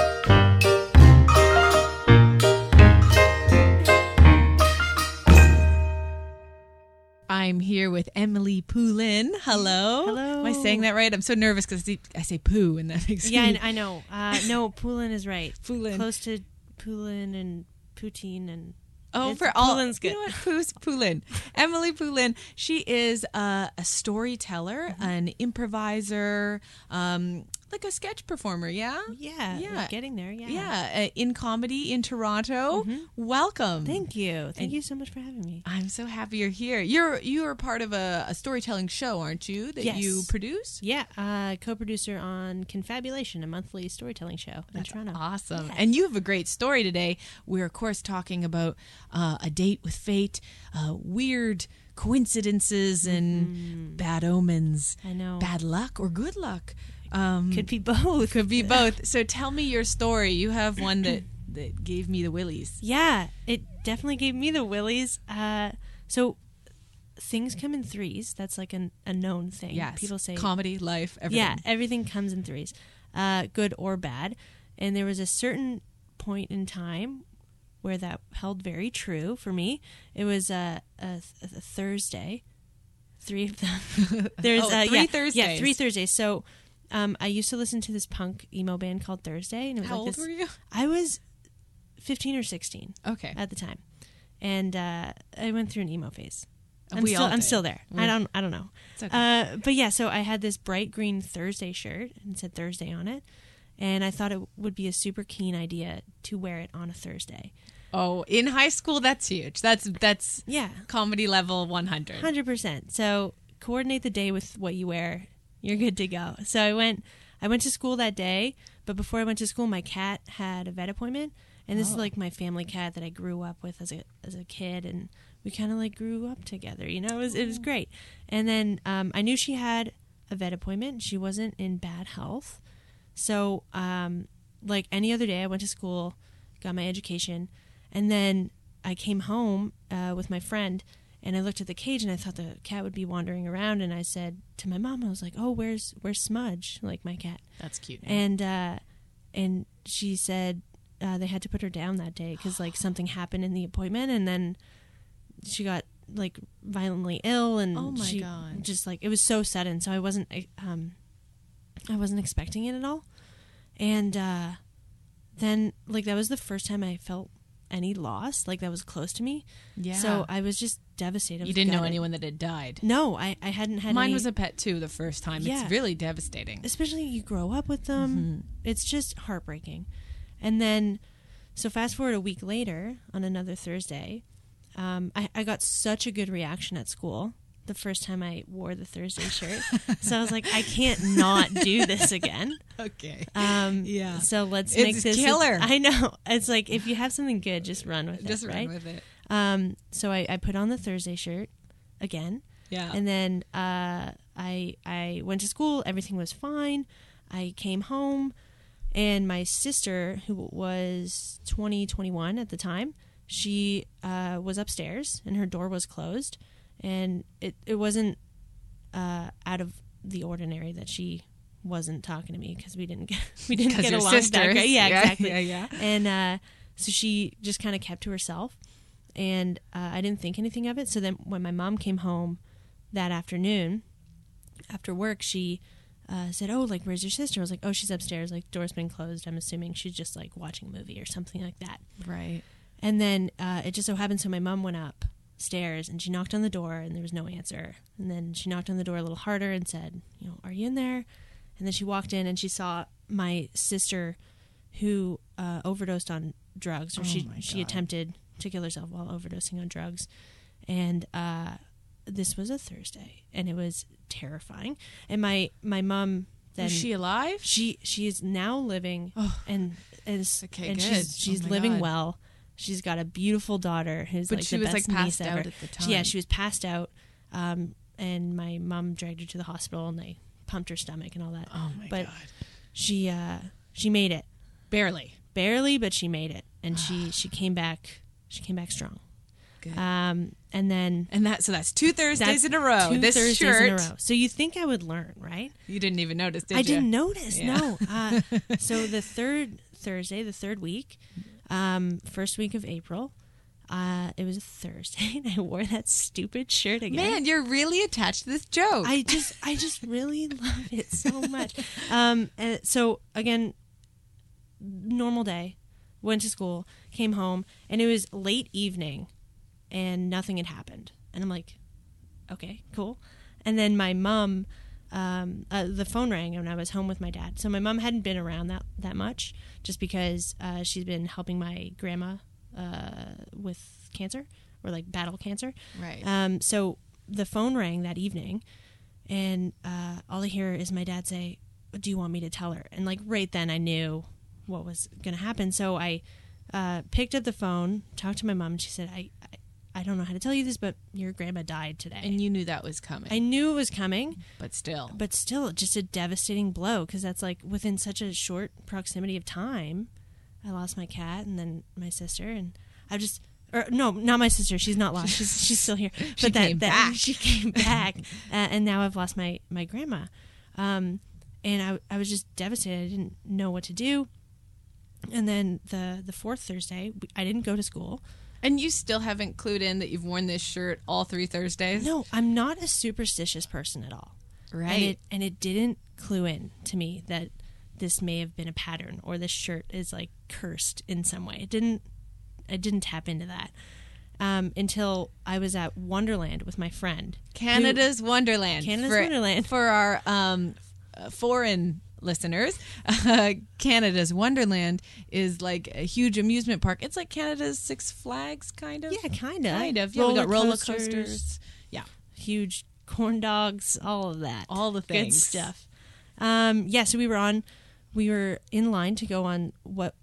Speaker 1: I'm here with Emily Poulin. Hello.
Speaker 4: Hello.
Speaker 1: Am I saying that right? I'm so nervous because I say poo and that [laughs] makes
Speaker 4: Yeah,
Speaker 1: me
Speaker 4: I, I know. Uh, no, Poulin is right.
Speaker 1: Poulin.
Speaker 4: Close to Poulin and Poutine and
Speaker 1: Oh,
Speaker 4: It's-
Speaker 1: for all
Speaker 4: Poulin's good.
Speaker 1: You know what? Poo's Poulin. Emily Poulin. She is uh, a storyteller,
Speaker 4: Mm-hmm.
Speaker 1: an improviser, um, like a sketch performer. Yeah.
Speaker 4: yeah,
Speaker 1: Yeah.
Speaker 4: we're getting there. Yeah.
Speaker 1: Yeah, uh, in comedy in Toronto. Welcome.
Speaker 4: Mm-hmm. Thank you. Thank
Speaker 1: And-
Speaker 4: you so much for having me.
Speaker 1: I'm so happy you're here. You're you are part of a, a storytelling show, aren't you? That
Speaker 4: Yes.
Speaker 1: you produce.
Speaker 4: Yeah, uh, co-producer on Confabulation, a monthly storytelling show in Toronto.
Speaker 1: awesome. And you have a great story today. We're of course talking about uh, a date with fate, uh, weird coincidences and bad omens,
Speaker 4: I know.
Speaker 1: bad luck or good luck. Um,
Speaker 4: Could be both.
Speaker 1: could be [laughs] both. So tell me your story. You have one that [clears throat] that gave me the willies.
Speaker 4: Yeah, it definitely gave me the willies. Uh, so things come in threes. That's like an, a known thing.
Speaker 1: Yes,
Speaker 4: People say
Speaker 1: comedy, life, everything.
Speaker 4: Yeah, everything comes in threes, uh, good or bad. And there was a certain point in time where that held very true for me. It was uh, a, a Thursday. Three of them. [laughs] There's
Speaker 1: Oh,
Speaker 4: uh,
Speaker 1: three
Speaker 4: yeah, Yeah, three Thursdays. So um, I used to listen to this punk emo band called Thursday, and it was
Speaker 1: How
Speaker 4: like
Speaker 1: old
Speaker 4: this.
Speaker 1: were you?
Speaker 4: I was fifteen or sixteen
Speaker 1: Okay.
Speaker 4: at the time, and uh, I went through an emo phase. I'm
Speaker 5: We
Speaker 4: still I'm still there. I don't I don't know.
Speaker 5: It's okay.
Speaker 4: Uh, but yeah, so I had this bright green Thursday shirt and said Thursday on it, and I thought it would be a super keen idea to wear it on a Thursday.
Speaker 5: oh, in high school, that's huge. That's that's
Speaker 4: Yeah,
Speaker 5: comedy level 100.
Speaker 4: hundred percent. So coordinate the day with what you wear. You're good to go. So I went. I went to school that day, but before I went to school, my cat had a vet appointment, and this is like my family cat that I grew up with as a as a kid, and we kind of like grew up together. You know, it was it was great. And then um, I knew she had a vet appointment. She wasn't in bad health, so um, like any other day, I went to school, got my education, and then I came home uh, with my friend and I looked at the cage and I thought the cat would be wandering around. And I said to my mom I was like oh where's where's Smudge? Like my cat.
Speaker 5: That's cute.
Speaker 4: and uh, and she said uh, they had to put her down that day because like something happened in the appointment. And then she got like violently ill and
Speaker 5: Oh my
Speaker 4: she
Speaker 5: God.
Speaker 4: just like it was so sudden. So I wasn't um I wasn't expecting it at all. And uh then like that was the first time I felt any loss like that was close to me
Speaker 5: yeah.
Speaker 4: so I was just devastated
Speaker 5: you didn't know anyone that had died.
Speaker 4: no I, I hadn't had
Speaker 5: Mine
Speaker 4: any-
Speaker 5: was a pet too the first time.
Speaker 4: Yeah.
Speaker 5: It's really devastating.
Speaker 4: especially you grow up with them it's just heartbreaking and then so fast forward a week later on another thursday um, I, I got such a good reaction at school the first time i wore the thursday shirt [laughs] so i was like i can't not do this again [laughs]
Speaker 5: Okay.
Speaker 4: um,
Speaker 5: Yeah.
Speaker 4: so let's
Speaker 5: It's
Speaker 4: make this
Speaker 5: killer. [laughs]
Speaker 4: i know it's like if you have something good just run with
Speaker 5: Just
Speaker 4: it Just
Speaker 5: run
Speaker 4: right
Speaker 5: with it.
Speaker 4: um, so I, I put on the thursday shirt again
Speaker 5: Yeah.
Speaker 4: and then uh, I I went to school. Everything was fine. I came home, and my sister, who was 20, 21 at the time, she uh, was upstairs, and her door was closed, and it it wasn't uh, out of the ordinary that she wasn't talking to me because we didn't get [laughs] we didn't [laughs] get along that
Speaker 5: sisters.
Speaker 4: great. Yeah,
Speaker 5: Yeah,
Speaker 4: exactly.
Speaker 5: yeah, yeah.
Speaker 4: And uh, so she just kind of kept to herself, and uh, I didn't think anything of it. So then when my mom came home that afternoon after work, she uh, said, "Oh, like where's your sister?" I was like, "Oh, she's upstairs. Like door's been closed. I'm assuming she's just like watching a movie or something like that."
Speaker 5: Right.
Speaker 4: And then uh, it just so happened, so my mom went upstairs and she knocked on the door and there was no answer. And then she knocked on the door a little harder and said, "You know, are you in there?" And then she walked in and she saw my sister, who uh, overdosed on drugs, or
Speaker 5: Oh
Speaker 4: she she attempted to kill herself while overdosing on drugs, and uh, this was a Thursday, and it was terrifying. And my my mom then
Speaker 5: Is she alive?
Speaker 4: she she is now living
Speaker 5: Oh.
Speaker 4: and is
Speaker 5: Okay,
Speaker 4: and
Speaker 5: good.
Speaker 4: she's she's
Speaker 5: Oh
Speaker 4: living
Speaker 5: God.
Speaker 4: well. She's got a beautiful daughter who's
Speaker 5: But
Speaker 4: like
Speaker 5: she
Speaker 4: the
Speaker 5: was,
Speaker 4: best
Speaker 5: like,
Speaker 4: niece
Speaker 5: passed out
Speaker 4: ever.
Speaker 5: at the
Speaker 4: She- yeah,
Speaker 5: time.
Speaker 4: she was passed out, um, and my mom dragged her to the hospital and they pumped her stomach and all that.
Speaker 5: Oh my
Speaker 4: but
Speaker 5: god.
Speaker 4: she uh, she made it
Speaker 5: Barely.
Speaker 4: barely, but she made it, and she [sighs] she came back. She came back strong.
Speaker 5: Good.
Speaker 4: Um, and then
Speaker 5: and that so that's two Thursdays
Speaker 4: that's
Speaker 5: in a row.
Speaker 4: Two
Speaker 5: this
Speaker 4: Thursdays
Speaker 5: shirt
Speaker 4: in a row. So you think I would learn, right?
Speaker 5: you didn't even notice, did
Speaker 4: I
Speaker 5: you?
Speaker 4: didn't notice.
Speaker 5: Yeah.
Speaker 4: No. Uh, so [laughs] the third Thursday, the third week, um, first week of April, uh, it was a Thursday, [laughs] and I wore that stupid shirt again.
Speaker 5: Man, you're really attached to this joke.
Speaker 4: I just, I just really [laughs] love it so much. Um, and so again, normal day, went to school, came home, and it was late evening, and nothing had happened. And I'm like, okay, cool. And then my mom, um, uh, the phone rang, and I was home with my dad. So my mom hadn't been around that that much, just because uh, she's been helping my grandma uh, with cancer or like battle cancer.
Speaker 5: right.
Speaker 4: Um, so the phone rang that evening, and uh, all I hear is my dad say, "Do you want me to tell her?" And like right then, I knew what was going to happen. So I uh, picked up the phone, talked to my mom, and she said, I, I, don't know how to tell you this, but your grandma died today."
Speaker 5: and you knew that was coming.
Speaker 4: I knew it was coming,
Speaker 5: but still.
Speaker 4: but still, just a devastating blow because that's like within such a short proximity of time. I lost my cat and then my sister, and I just. Or, no, not my sister. She's not lost. She's she's still here. [laughs] But
Speaker 5: She
Speaker 4: that,
Speaker 5: came
Speaker 4: that-
Speaker 5: back.
Speaker 4: She came [laughs] back, uh, and now I've lost my my grandma. Um, and I I was just devastated. I didn't know what to do. And then the the fourth Thursday, I didn't go to school.
Speaker 5: And you still haven't clued in that you've worn this shirt all three Thursdays?
Speaker 4: No, I'm not a superstitious person at all.
Speaker 5: Right.
Speaker 4: And it and it didn't clue in to me that this may have been a pattern or this shirt is like cursed in some way. It didn't I didn't tap into that. um, until I was at Wonderland with my friend.
Speaker 1: Canada's Wonderland.
Speaker 4: Canada's
Speaker 1: for,
Speaker 4: Wonderland.
Speaker 1: For our um, foreign listeners, uh, [laughs] Canada's Wonderland is like a huge amusement park. It's like Canada's Six Flags, kind of.
Speaker 4: Yeah, kind of.
Speaker 1: Kind of. Yeah, we got roller coasters. Yeah.
Speaker 4: huge corn dogs, all of that.
Speaker 1: All the things.
Speaker 4: Good stuff. Um, yeah, so we were on, we were in line to go on what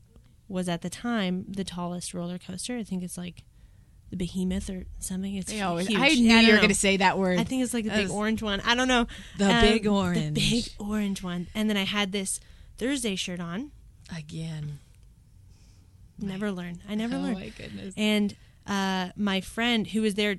Speaker 4: was at the time the tallest roller coaster. I think it's like the Behemoth or something. It's
Speaker 1: They always,
Speaker 4: huge.
Speaker 1: I knew you were going to say that word.
Speaker 4: I think it's like the
Speaker 1: That
Speaker 4: big orange one. I don't know.
Speaker 1: The
Speaker 4: Um,
Speaker 1: big orange.
Speaker 4: The big orange one. And then I had this Thursday shirt on.
Speaker 1: Again.
Speaker 4: Never learn. I never
Speaker 1: oh
Speaker 4: learn.
Speaker 1: Oh my goodness.
Speaker 4: And uh, my friend, who was there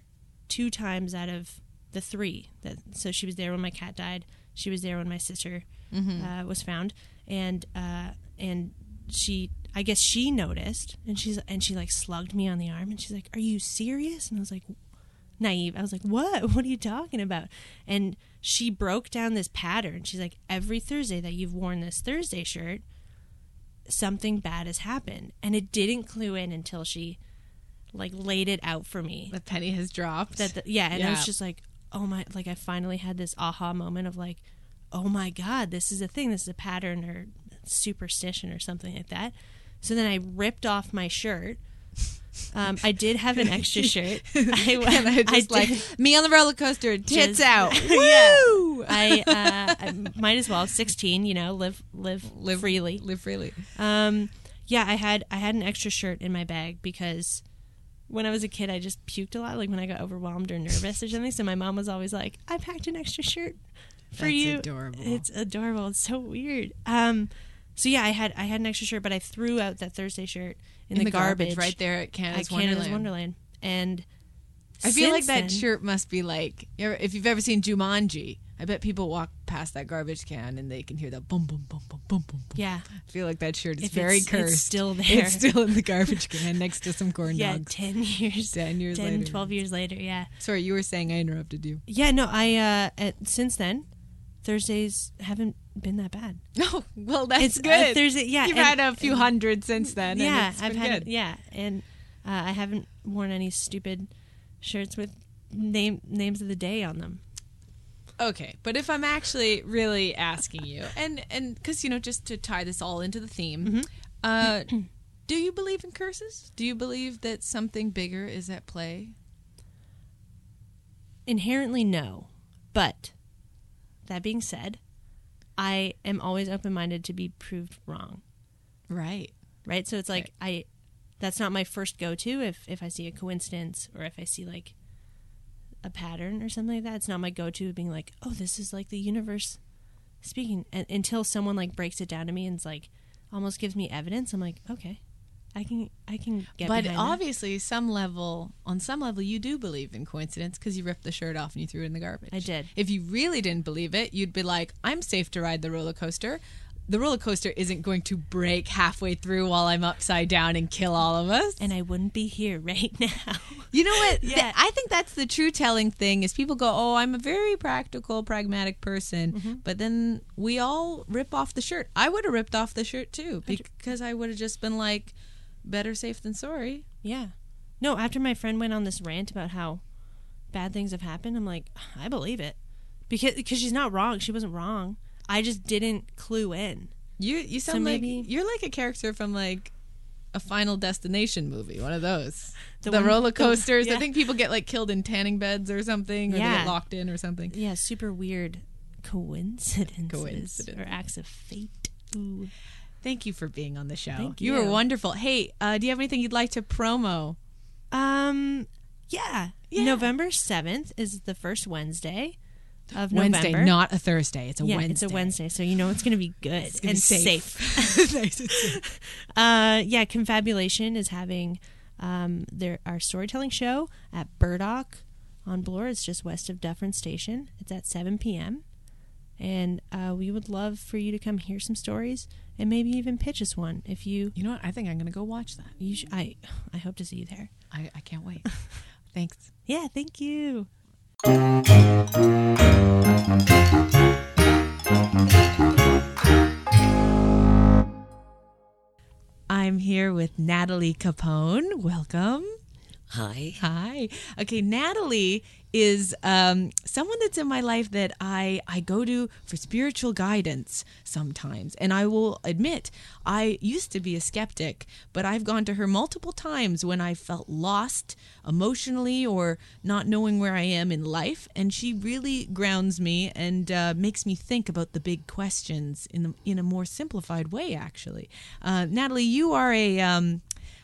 Speaker 4: two times out of the three, that so she was there when my cat died. She was there when my sister uh, was found, and uh, and she, I guess she noticed, and she's and she like slugged me on the arm, and she's like, "Are you serious?" And I was like, naive. I was like, "What? [laughs] What are you talking about?" And she broke down this pattern. She's like, "Every Thursday that you've worn this Thursday shirt." something bad has happened and it didn't clue in until she like laid it out for me
Speaker 1: the penny has dropped.
Speaker 4: that the, yeah and i was just like oh my like i finally had this aha moment of like oh my god this is a thing this is a pattern or superstition or something like that so then i ripped off my shirt um, I did have an extra [laughs] shirt. I,
Speaker 1: and I just like
Speaker 4: did-
Speaker 1: me on the roller coaster, tits
Speaker 4: Just- [laughs]
Speaker 1: out.
Speaker 4: Yeah.
Speaker 1: Woo!
Speaker 4: I, uh, I [laughs] might as well. Sixteen, you know, live live
Speaker 1: live
Speaker 4: freely.
Speaker 1: Live freely.
Speaker 4: Um, yeah, I had I had an extra shirt in my bag because when I was a kid, I just puked a lot, like when I got overwhelmed or nervous or something. So my mom was always like, "I packed an extra shirt for
Speaker 1: That's
Speaker 4: you."
Speaker 1: adorable.
Speaker 4: It's adorable. It's so weird. Um, so yeah, I had I had an extra shirt, but I threw out that Thursday shirt in,
Speaker 1: In
Speaker 4: the, garbage,
Speaker 1: right there at Canada's,
Speaker 4: at Canada's
Speaker 1: Wonderland.
Speaker 4: Wonderland. And
Speaker 1: I feel like that
Speaker 4: then-
Speaker 1: shirt must be like if you've ever seen Jumanji. I bet people walk past that garbage can and they can hear the boom, boom, boom, boom, boom, boom. boom.
Speaker 4: Yeah,
Speaker 1: I feel like that shirt is
Speaker 4: If
Speaker 1: very
Speaker 4: it's-
Speaker 1: cursed. [laughs]
Speaker 4: it's still there.
Speaker 1: It's still in the garbage can next to some corn
Speaker 4: yeah,
Speaker 1: dogs.
Speaker 4: ten years,
Speaker 1: 10 years
Speaker 4: 10,
Speaker 1: later.
Speaker 4: 12 years later. Yeah,
Speaker 1: Sorry, you were saying I interrupted you.
Speaker 4: yeah. No, I uh, at, since then Thursdays haven't been that bad.
Speaker 1: No, [laughs] well that's
Speaker 4: It's, uh,
Speaker 1: good.
Speaker 4: Thursday- yeah,
Speaker 1: you've
Speaker 4: and-
Speaker 1: had a few hundred since then. and
Speaker 4: yeah,
Speaker 1: it's
Speaker 4: I've
Speaker 1: been
Speaker 4: had
Speaker 1: good.
Speaker 4: yeah, and uh, I haven't worn any stupid shirts with name names of the day on them.
Speaker 1: Okay, but if I'm actually really asking you, and and because you know, just to tie this all into the theme,
Speaker 4: Mm-hmm.
Speaker 1: uh, [clears throat] do you believe in curses? Do you believe that something bigger is at play?
Speaker 4: Inherently, no, but that being said, I am always open minded to be proved wrong.
Speaker 1: Right.
Speaker 4: Right, so it's like I. That's not my first go to if if I see a coincidence or if I see like a pattern or something like that. It's not my go to being like, oh, this is like the universe speaking. And until someone like breaks it down to me and is like almost gives me evidence, I'm like, okay, I can I can get.
Speaker 1: but
Speaker 4: behind that.
Speaker 1: obviously, some level, on some level, you do believe in coincidence because you ripped the shirt off and you threw it in the garbage.
Speaker 4: I did.
Speaker 1: If you really didn't believe it, you'd be like, "I'm safe to ride the roller coaster." The roller coaster isn't going to break halfway through while I'm upside down and kill all of us.
Speaker 4: and I wouldn't be here [laughs] right now.
Speaker 1: You know what? [laughs]
Speaker 4: Yeah.
Speaker 1: I think that's the true telling thing is people go, "Oh, I'm a very practical, pragmatic person,"
Speaker 4: Mm-hmm.
Speaker 1: but then we all rip off the shirt. I would have ripped off the shirt too because I would have just been like, "Better safe than sorry."
Speaker 4: yeah. No, after my friend went on this rant about how bad things have happened, I'm like, I believe it. Because because she's not wrong. She wasn't wrong. I just didn't clue in.
Speaker 1: You you sound like
Speaker 4: maybe-
Speaker 1: you're like a character from like a Final Destination movie, one of those. The,
Speaker 4: The one-
Speaker 1: roller
Speaker 4: the-
Speaker 1: coasters. I think people get like killed in tanning beds or something, or they get locked in or something.
Speaker 4: Yeah, super weird coincidences,
Speaker 1: Coincidence.
Speaker 4: or acts of fate. Ooh.
Speaker 1: Thank you for being on the show.
Speaker 4: Thank
Speaker 1: You
Speaker 4: You were
Speaker 1: wonderful. Hey, uh, do you have anything you'd like to promo?
Speaker 4: Um, yeah.
Speaker 1: Yeah.
Speaker 4: November seventh is the first Wednesday of
Speaker 1: Wednesday,
Speaker 4: November.
Speaker 1: not a Thursday. It's a
Speaker 4: yeah,
Speaker 1: Wednesday.
Speaker 4: it's a Wednesday, so you know it's going to be good and
Speaker 1: be safe.
Speaker 4: safe. [laughs]
Speaker 1: Nice and safe. [laughs]
Speaker 4: Uh, yeah, Confabulation is having um, their our storytelling show at Burdock on Bloor. It's just west of Dufferin Station. It's at 7 p.m. And uh, we would love for you to come hear some stories and maybe even pitch us one if you.
Speaker 1: You know what? I think I'm going to go watch that.
Speaker 4: you sh- I I hope to see you there.
Speaker 1: I, I can't wait. [laughs] Thanks.
Speaker 4: Yeah, thank you.
Speaker 1: I'm here with Natalie Capone. Welcome.
Speaker 6: Hi.
Speaker 1: Hi. Okay, Natalie is um, someone that's in my life that I I go to for spiritual guidance sometimes, and I will admit I used to be a skeptic, but I've gone to her multiple times when I felt lost emotionally or not knowing where I am in life, and she really grounds me and uh, makes me think about the big questions in the, in a more simplified way. Actually, uh, Natalie, you are a um,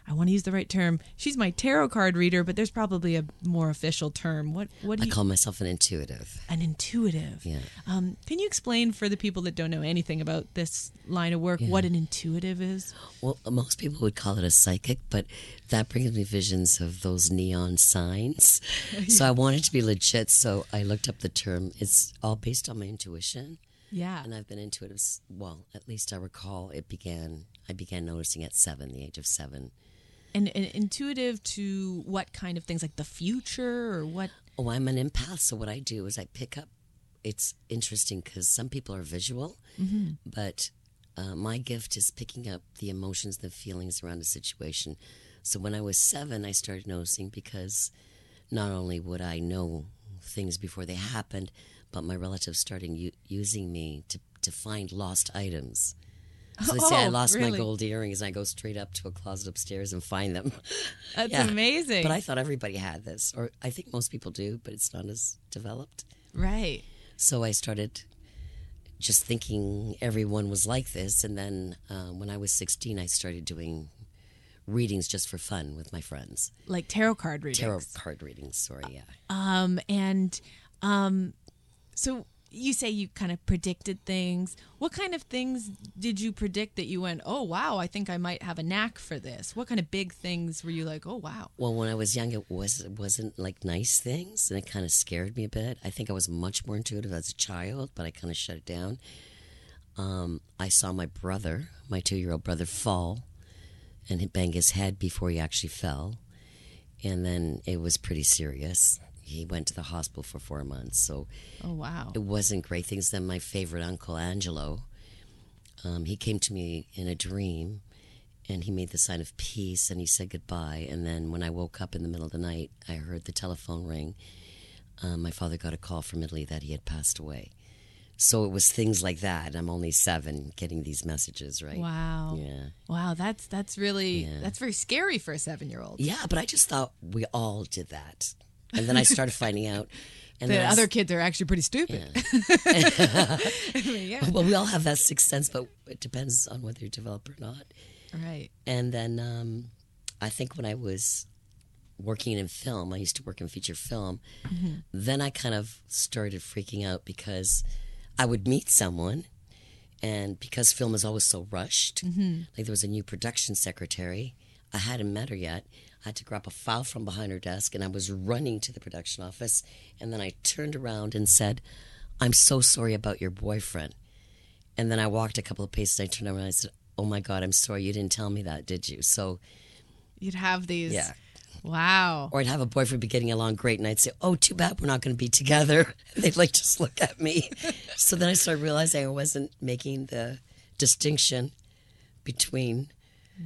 Speaker 1: I want to use the right term. She's my tarot card reader, but there's probably a more official term. What what do
Speaker 6: I
Speaker 1: you
Speaker 6: call myself an intuitive.
Speaker 1: an intuitive?
Speaker 6: Yeah.
Speaker 1: Um, can you explain for the people that don't know anything about this line of work what an intuitive is?
Speaker 6: Well, most people would call it a psychic, but that brings me visions of those neon signs. [laughs] So I wanted to be legit, so I looked up the term. It's all based on my intuition.
Speaker 1: Yeah.
Speaker 6: And I've been intuitive, well, at least I recall it began, I began noticing at seven, the age of seven.
Speaker 1: And, and intuitive to what kind of things, like the future or what?
Speaker 6: Oh, I'm an empath, so what I do is I pick up. It's interesting because some people are visual, but uh, my gift is picking up the emotions, the feelings around a situation. So when I was seven, I started noticing because not only would I know things before they happened, but my relatives started u- using me to, to find lost items. So say I [laughs]
Speaker 1: Oh,
Speaker 6: lost my gold earrings, and I go straight up to a closet upstairs and find them. [laughs]
Speaker 1: That's
Speaker 6: Yeah.
Speaker 1: amazing.
Speaker 6: But I thought everybody had this, or I think most people do, but it's not as developed.
Speaker 1: right.
Speaker 6: So I started just thinking everyone was like this. And then um, when I was 16, I started doing readings just for fun with my friends.
Speaker 1: Like tarot card readings.
Speaker 6: Tarot card readings, sorry, yeah.
Speaker 1: Um, and um, so you say you kind of predicted things. What kind of things did you predict that you went, oh, wow, I think I might have a knack for this? What kind of big things were you like, oh, wow?
Speaker 6: Well, when I was young, it was wasn't like nice things, and it kind of scared me a bit. I think I was much more intuitive as a child, but I kind of shut it down. Um, I saw my brother, my two-year-old brother, fall and bang his head before he actually fell, and then it was pretty serious. He went to the hospital for four months, so
Speaker 1: Oh, wow.
Speaker 6: it wasn't great things. Then my favorite uncle Angelo, um, he came to me in a dream, and he made the sign of peace, and he said goodbye. And then when I woke up in the middle of the night, I heard the telephone ring. Um, my father got a call from Italy that he had passed away. So it was things like that. I'm only seven, getting these messages, right?
Speaker 1: Wow.
Speaker 6: Yeah.
Speaker 1: Wow, that's that's really
Speaker 6: Yeah.
Speaker 1: that's very scary for a seven year old.
Speaker 6: Yeah, but I just thought we all did that, and then I started finding out. [laughs] And
Speaker 1: The other kids are actually pretty stupid. [laughs] yeah.
Speaker 6: well, we all have that sixth sense, but it depends on whether you develop or not.
Speaker 1: Right.
Speaker 6: And then um, I think when I was working in film, I used to work in feature film. Then I kind of started freaking out because I would meet someone, and because film is always so rushed, like there was a new production secretary. I hadn't met her yet. I had to grab a file from behind her desk, and I was running to the production office. And then I turned around and said, I'm so sorry about your boyfriend. And then I walked a couple of paces. I turned around and I said, Oh my God, I'm sorry. You didn't tell me that, did you? So,
Speaker 1: You'd have these.
Speaker 6: yeah.
Speaker 1: Wow.
Speaker 6: Or I'd have a boyfriend be getting along great, and I'd say, "Oh, too bad we're not going to be together." [laughs] They'd like just look at me. [laughs] so then I started realizing I wasn't making the distinction between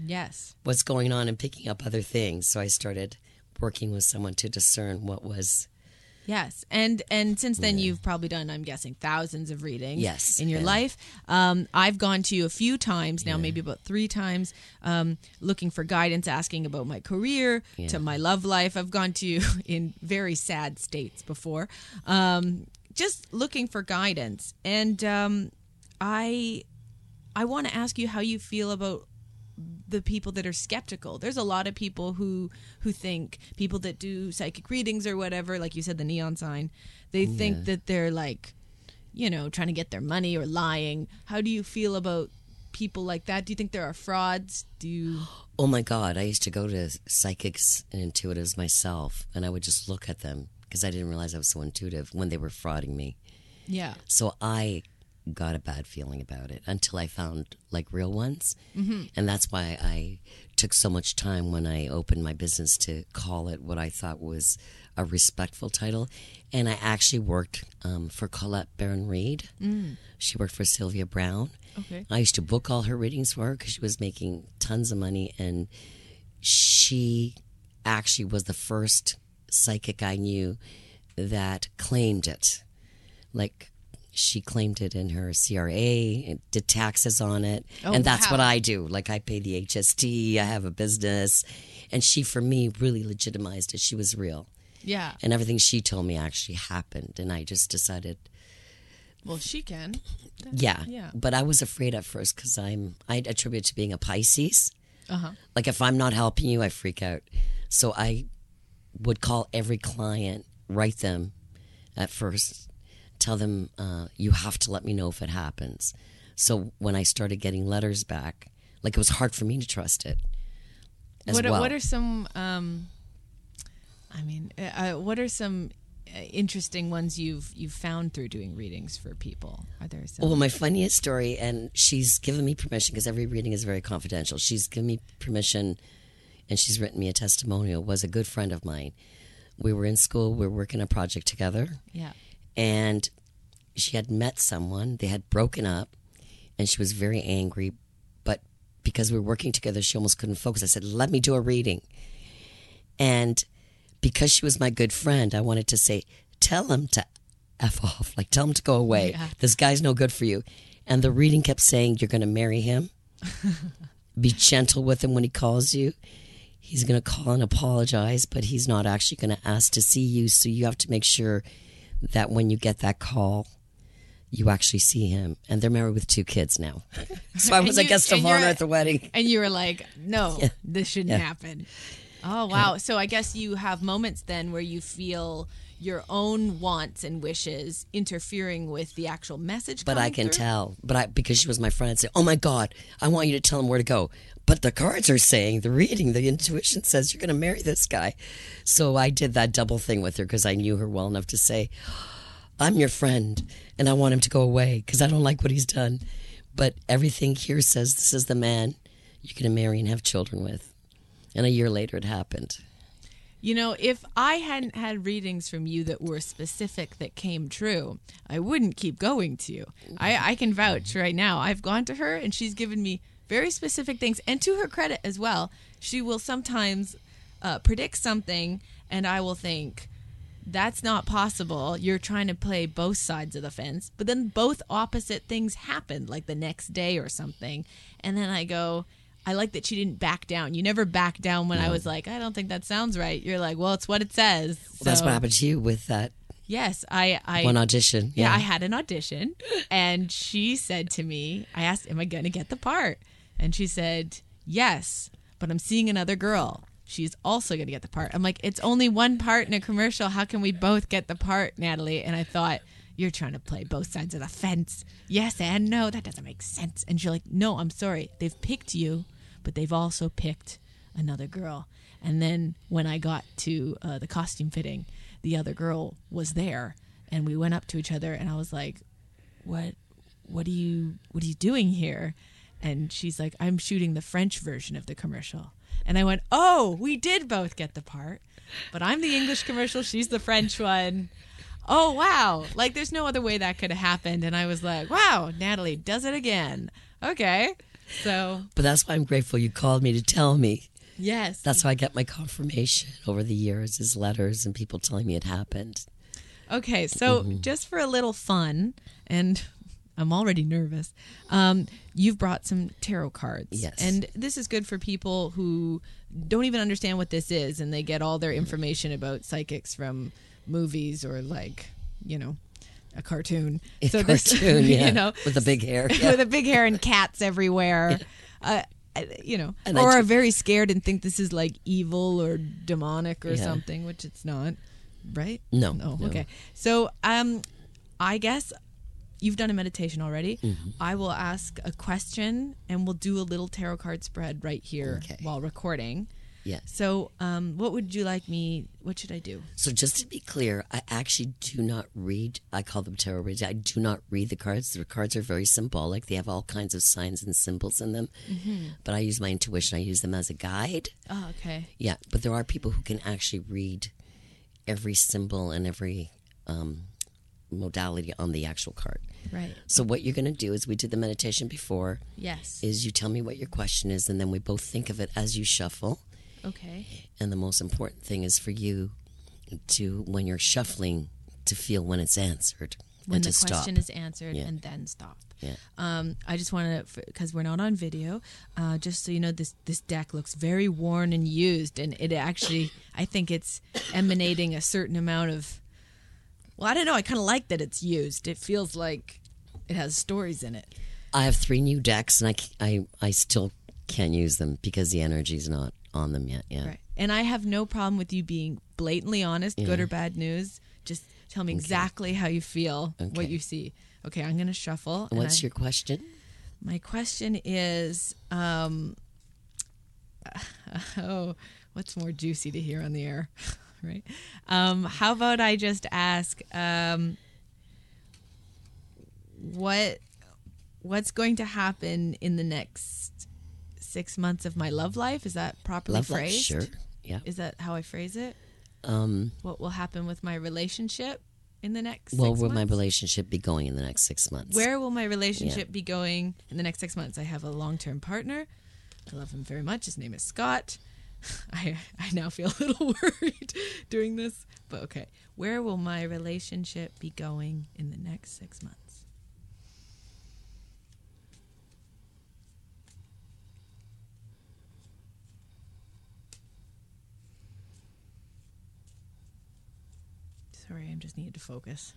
Speaker 1: Yes.
Speaker 6: what's going on and picking up other things. So I started working with someone to discern what was.
Speaker 1: Yes, and and since then you've probably done, I'm guessing, thousands of readings.
Speaker 6: Yes,
Speaker 1: in your
Speaker 6: yeah.
Speaker 1: life. Um, I've gone to you a few times now, maybe about three times, um, looking for guidance, asking about my career,
Speaker 6: Yeah.
Speaker 1: to my love life. I've gone to you [laughs] in very sad states before, um, just looking for guidance. And um, I, I want to ask you how you feel about the people that are skeptical. There's a lot of people who who think people that do psychic readings or whatever, like you said, the neon sign, they think that they're like, you know, trying to get their money or lying. How do you feel about people like that? Do you think there are frauds? Do you? [gasps]
Speaker 6: Oh my God! I used to go to psychics and intuitives myself, and I would just look at them because I didn't realize I was so intuitive when they were frauding me.
Speaker 1: Yeah.
Speaker 6: So I got a bad feeling about it until I found like real ones. Mm-hmm. And that's why I took so much time when I opened my business to call it what I thought was a respectful title. And I actually worked um, for Colette Baron Reid. Mm. She worked for Sylvia Browne.
Speaker 1: Okay.
Speaker 6: I used to book all her readings for her because she was making tons of money and she actually was the first psychic I knew that claimed it. Like she claimed it in her CRA, and did taxes on it.
Speaker 1: Oh,
Speaker 6: and that's
Speaker 1: wow.
Speaker 6: what I do. Like I pay the HST, I have a business. And she, for me, really legitimized it. She was real.
Speaker 1: Yeah.
Speaker 6: And everything she told me actually happened. And I just decided,
Speaker 1: Well, she can.
Speaker 6: yeah.
Speaker 1: Yeah.
Speaker 6: But I was afraid at first because I'm, I attribute it to being a Pisces.
Speaker 1: Uh huh.
Speaker 6: Like if I'm not helping you, I freak out. So I would call every client, write them at first, tell them uh, you have to let me know if it happens. So when I started getting letters back, like it was hard for me to trust it. As
Speaker 1: What are,
Speaker 6: well.
Speaker 1: what are some? Um, I mean, uh, what are some uh, interesting ones you've you've found through doing readings for people? Are there some?
Speaker 6: Well, my funniest story, and she's given me permission because every reading is very confidential. She's given me permission, and she's written me a testimonial. Was a good friend of mine. We were in school. We were working a project together,
Speaker 1: yeah.
Speaker 6: And she had met someone. They had broken up, and she was very angry. But because we were working together, she almost couldn't focus. I said, "Let me do a reading," and because she was my good friend, I wanted to say, "Tell him to f off. Like, tell him to go away.
Speaker 1: Yeah.
Speaker 6: This guy's no good for you." And the reading kept saying, "You're going to marry him. [laughs] Be gentle with him when he calls you." He's going to call and apologize, but he's not actually going to ask to see you. So you have to make sure that when you get that call, you actually see him. And they're married with two kids now. [laughs] so I was
Speaker 1: And
Speaker 6: a guest of honor at the wedding.
Speaker 1: And you were like, no, [laughs]
Speaker 6: Yeah.
Speaker 1: this shouldn't
Speaker 6: Yeah.
Speaker 1: happen. Oh, wow. So I guess you have moments then where you feel your own wants and wishes interfering with the actual message.
Speaker 6: But I can
Speaker 1: through?
Speaker 6: tell. But I, because she was my friend, I'd say, "Oh my God, I want you to tell him where to go." But the cards are saying, the reading, the intuition says you're going to marry this guy. So I did that double thing with her because I knew her well enough to say, "I'm your friend, and I want him to go away because I don't like what he's done." But everything here says this is the man you're going to marry and have children with. And a year later, it happened.
Speaker 1: You know, if I hadn't had readings from you that were specific that came true, I wouldn't keep going to you. I, I can vouch right now. I've gone to her and she's given me very specific things. And to her credit as well, she will sometimes uh, predict something and I will think, that's not possible. You're trying to play both sides of the fence. But then both opposite things happened, like the next day or something. And then I go, I like that she didn't back down. You never back down when I was like, I don't think that sounds right. You're like, well, it's what it says.
Speaker 6: Well, that's what happened to you with that
Speaker 1: Yes, I, I,
Speaker 6: one audition.
Speaker 1: yeah, I had an audition, and she said to me, I asked, Am I going to get the part? And she said, Yes, but I'm seeing another girl. She's also going to get the part. I'm like, It's only one part in a commercial. How can we both get the part, Natalie? And I thought, You're trying to play both sides of the fence. Yes and no. That doesn't make sense. And she's like, No, I'm sorry. They've picked you, but they've also picked another girl. And then when I got to uh, the costume fitting, the other girl was there, and we went up to each other, and I was like, "What? What are you? What are you doing here?" And she's like, "I'm shooting the French version of the commercial." And I went, "Oh, we did both get the part, but I'm the English commercial. She's the French one." Oh wow! Like there's no other way that could have happened. And I was like, "Wow, Natalie does it again." Okay, so
Speaker 6: But that's why I'm grateful you called me to tell me.
Speaker 1: yes,
Speaker 6: That's how I get my confirmation over the years is letters and people telling me it happened.
Speaker 1: Okay, so
Speaker 6: Mm-hmm.
Speaker 1: just for a little fun, and [laughs] I'm already nervous. Um, you've brought some tarot cards,
Speaker 6: Yes.
Speaker 1: and this is good for people who don't even understand what this is, and they get all their information about psychics from movies or like, you know, a cartoon.
Speaker 6: A
Speaker 1: so this,
Speaker 6: cartoon, [laughs] yeah,
Speaker 1: you know,
Speaker 6: with the big hair. [laughs] Yeah.
Speaker 1: with the big hair and cats everywhere. Uh, you know,
Speaker 6: And
Speaker 1: or are very scared and think this is like evil or demonic or
Speaker 6: Yeah.
Speaker 1: something, which it's not, right?
Speaker 6: No,
Speaker 1: No.
Speaker 6: no.
Speaker 1: Okay. So, um, I guess you've done a meditation already.
Speaker 6: Mm-hmm.
Speaker 1: I will ask a question and we'll do a little tarot card spread right here
Speaker 6: Okay.
Speaker 1: while recording.
Speaker 6: Yes.
Speaker 1: So, um, what would you like me? What should I do?
Speaker 6: So just to be clear, I actually do not read. I call them tarot readings. I do not read the cards. The cards are very symbolic. They have all kinds of signs and symbols in them. But I use my intuition. I use them as a guide.
Speaker 1: Oh, okay.
Speaker 6: Yeah, but there are people who can actually read every symbol and every um, modality on the actual card.
Speaker 1: Right.
Speaker 6: So what you're going to do is we did the meditation before.
Speaker 1: Yes.
Speaker 6: Is you tell me what your question is, and then we both think of it as you shuffle,
Speaker 4: Okay.
Speaker 6: And the most important thing is for you to, when you're shuffling, to feel when it's answered
Speaker 1: when
Speaker 6: and
Speaker 1: the
Speaker 6: to stop.
Speaker 1: question is answered
Speaker 6: Yeah.
Speaker 1: and then stop.
Speaker 6: Yeah.
Speaker 1: Um, I just want to, because we're not on video, uh, just so you know, this this deck looks very worn and used, and it actually, I think it's emanating a certain amount of. Well, I don't know. I kind of like that it's used. It feels like it has stories in it.
Speaker 6: I have three new decks, and I I I still can't use them because the energy's not on them yet. Yeah.
Speaker 1: Right. And I have no problem with you being blatantly honest, good or bad news. Just tell me exactly how you feel, what you see. Okay, I'm going to shuffle.
Speaker 6: What's
Speaker 1: I-
Speaker 6: your question?
Speaker 1: My question is, um, [laughs] oh, what's more juicy to hear on the air, [laughs] right? Um, how about I just ask, um, what what's going to happen in the next six months of my love life? Is that properly
Speaker 6: Love life,
Speaker 1: phrased?
Speaker 6: sure. Yeah.
Speaker 1: Is that how I phrase it?
Speaker 6: Um,
Speaker 1: What will happen with my relationship in the next?
Speaker 6: well,
Speaker 1: six
Speaker 6: will my
Speaker 1: months?
Speaker 6: relationship be going in the next six months?
Speaker 1: Where will my relationship be going in the next six months? I have a long term partner. I love him very much. His name is Scott. [laughs] I I now feel a little [laughs] worried doing this, but okay. Where will my relationship be going in the next six months? Sorry, I just needed to focus.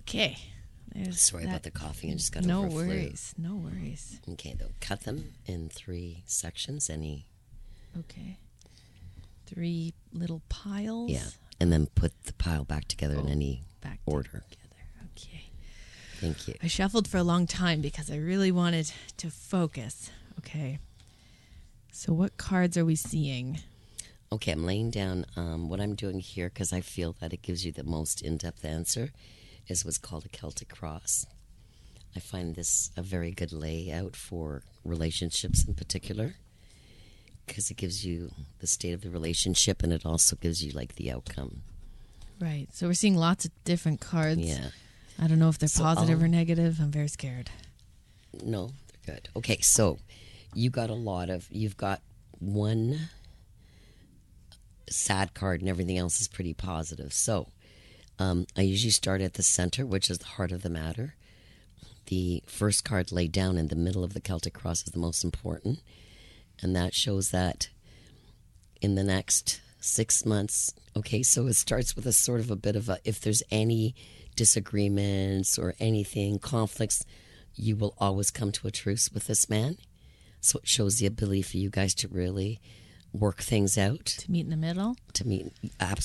Speaker 1: Okay. There's
Speaker 6: Sorry about the coughing. I just got
Speaker 1: No
Speaker 6: a flu.
Speaker 1: worries. No worries.
Speaker 6: Okay, though, cut them in three sections. Any,
Speaker 1: Okay. Three little piles.
Speaker 6: yeah, and then put the pile back together in
Speaker 1: Oh,
Speaker 6: any
Speaker 1: Back
Speaker 6: order.
Speaker 1: Okay.
Speaker 6: Thank you.
Speaker 1: I shuffled for a long time because I really wanted to focus. Okay. So what cards are we seeing?
Speaker 6: Okay, I'm laying down um, what I'm doing here because I feel that it gives you the most in-depth answer. Is what's called a Celtic cross. I find this a very good layout for relationships in particular because it gives you the state of the relationship and it also gives you like the outcome.
Speaker 1: Right. So we're seeing lots of different cards.
Speaker 6: Yeah.
Speaker 1: I don't know if they're
Speaker 6: So
Speaker 1: positive
Speaker 6: I'll-
Speaker 1: or negative. I'm very scared.
Speaker 6: No, they're good. Okay, so you got a lot of you've got one sad card and everything else is pretty positive. So um, I usually start at the center, which is the heart of the matter. The first card laid down in the middle of the Celtic cross is the most important, and that shows that in the next six months. Okay, so it starts with a sort of a bit of a if there's any disagreements or anything, conflicts, you will always come to a truce with this man. So it shows the ability for you guys to really work things out,
Speaker 1: To meet in the middle.
Speaker 6: to meet,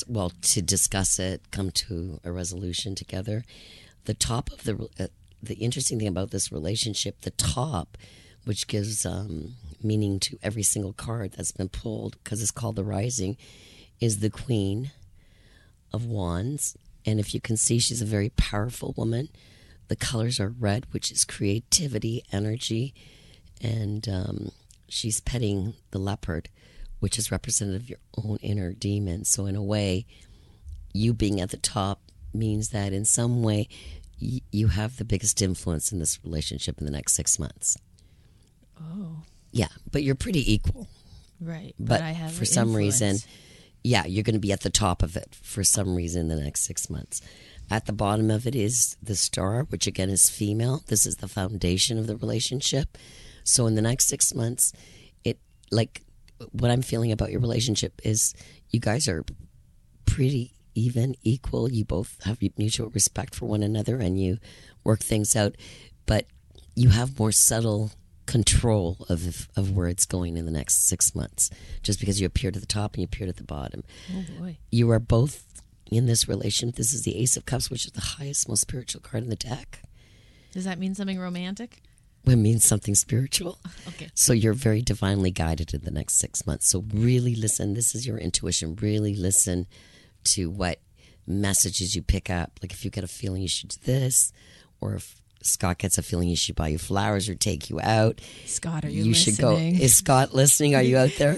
Speaker 6: well, to discuss it, come to a resolution together. The top of the, uh, the interesting thing about this relationship, the top, which gives um, meaning to every single card that's been pulled, because it's called the Rising, is the Queen of Wands. And if you can see, she's a very powerful woman. The colors are red, which is creativity, energy, and um, she's petting the leopard, which is representative of your own inner demon. So, in a way, you being at the top means that in some way y- you have the biggest influence in this relationship in the next six months.
Speaker 1: Oh.
Speaker 6: Yeah, but you're pretty equal.
Speaker 1: Right.
Speaker 6: But,
Speaker 1: I have
Speaker 6: for some reason,
Speaker 1: influence.
Speaker 6: Yeah, you're going to be at the top of it for some reason in the next six months. At the bottom of it is the star, which again is female. This is the foundation of the relationship. So in the next six months, it like what I'm feeling about your relationship is you guys are pretty even, equal. You both have mutual respect for one another and you work things out, but you have more subtle control of of where it's going in the next six months. Just because you appeared at the top and you appeared at the bottom,
Speaker 1: Oh boy.
Speaker 6: you are both in this relationship. This is the Ace of Cups, which is the highest, most spiritual card in the deck.
Speaker 1: Does that mean something romantic?
Speaker 6: It means something spiritual. [laughs]
Speaker 1: Okay.
Speaker 6: So you're very divinely guided in the next six months. So really listen. This is your intuition. Really listen to what messages you pick up. Like if you get a feeling you should do this, or if Scott gets a feeling he should buy you flowers or take you out.
Speaker 1: Scott, are you,
Speaker 6: should go.
Speaker 1: listening?
Speaker 6: Is Scott listening? Are you out there?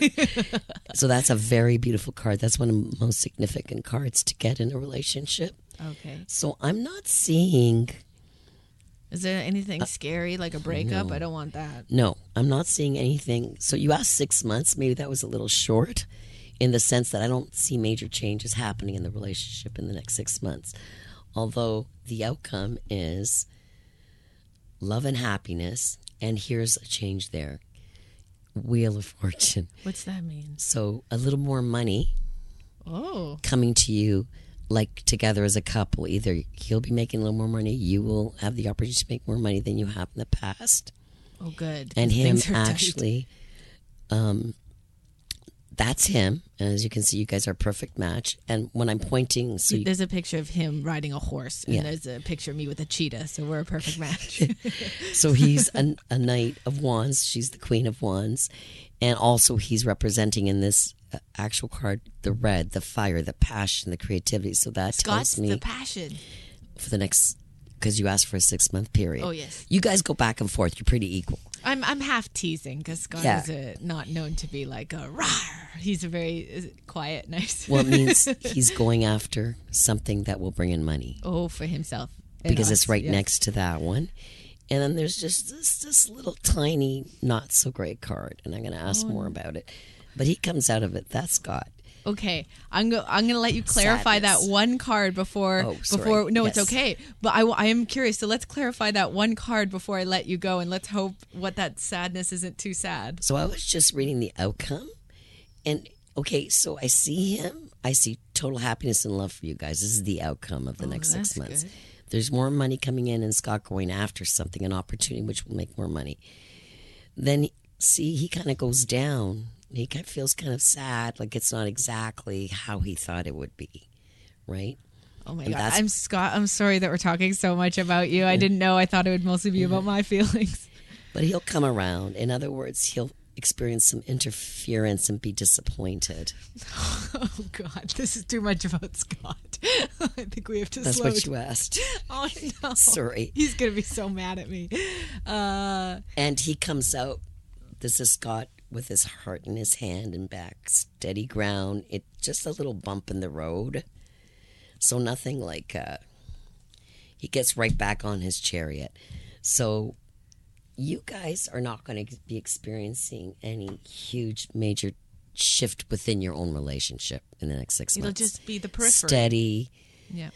Speaker 6: [laughs] so that's a very beautiful card. That's one of the most significant cards to get in a relationship.
Speaker 1: okay.
Speaker 6: So I'm not seeing.
Speaker 1: Is there anything
Speaker 6: Uh,
Speaker 1: scary like a breakup? I don't want that.
Speaker 6: No, I'm not seeing anything. So you asked six months. Maybe that was a little short in the sense that I don't see major changes happening in the relationship in the next six months. Although the outcome is love and happiness. And here's a change there Wheel of Fortune.
Speaker 1: What's that mean?
Speaker 6: So a little more money
Speaker 1: Oh,
Speaker 6: coming to you like together as a couple. Either he'll be making a little more money, you will have the opportunity to make more money than you have in the past.
Speaker 1: oh, good.
Speaker 6: And him actually um that's him and as you can see you guys are a perfect match and when i'm pointing so you,
Speaker 1: There's a picture of him riding a horse, and
Speaker 6: Yeah.
Speaker 1: there's a picture of me with a cheetah. So we're a perfect match. [laughs]
Speaker 6: so he's a, a knight of wands she's the queen of wands and also he's representing in this uh, actual card the red the fire the passion the creativity so that
Speaker 1: Scott's
Speaker 6: tells me
Speaker 1: the passion.
Speaker 6: for the next because you asked for a six month period
Speaker 1: Oh, yes.
Speaker 6: you guys go back and forth you're pretty equal
Speaker 1: I'm I'm half teasing because Scott
Speaker 6: Yeah.
Speaker 1: is a, not known to be like a rawr. He's a very quiet, [laughs] nice.
Speaker 6: well it means [laughs] he's going after something that will bring in money
Speaker 1: oh, for himself
Speaker 6: because
Speaker 1: us,
Speaker 6: it's right
Speaker 1: yes.
Speaker 6: next to that one. And then there's just this this little tiny, not so great card, and I'm going to ask
Speaker 1: Oh.
Speaker 6: more about it. But he comes out of it. That's Scott.
Speaker 1: Okay, I'm go. I'm gonna let you clarify
Speaker 6: Sadness.
Speaker 1: that one card before.
Speaker 6: Oh,
Speaker 1: before no, it's okay. But I, I am curious. So let's clarify that one card before I let you go, and let's hope what that sadness isn't too sad.
Speaker 6: So I was just reading the outcome, and okay, so I see him. I see total happiness and love for you guys. This is the outcome of the oh, next six months.
Speaker 1: good.
Speaker 6: There's more money coming in, and Scott going after something, an opportunity which will make more money. Then see, he kind of goes down. He kind of feels kind of sad, like it's not exactly how he thought it would be, right?
Speaker 1: Oh my
Speaker 6: And
Speaker 1: god, I'm Scott. I'm sorry that we're talking so much about you. I didn't know. I thought it would mostly be about my [laughs] feelings.
Speaker 6: But he'll come around. In other words, he'll experience some interference and be disappointed. [laughs]
Speaker 1: Oh god, this is too much about Scott. [laughs] I think we have to
Speaker 6: That's
Speaker 1: slow.
Speaker 6: what you asked.
Speaker 1: Oh no,
Speaker 6: Sorry.
Speaker 1: He's gonna be so mad at me. Uh,
Speaker 6: And he comes out. This is Scott with his heart in his hand and back, steady ground. It just a little bump in the road, so nothing like. Uh, he gets right back on his chariot. So, you guys are not going to be experiencing any huge major shift within your own relationship in the next six months.
Speaker 1: it'll just be the periphery.
Speaker 6: steady,
Speaker 1: Yeah.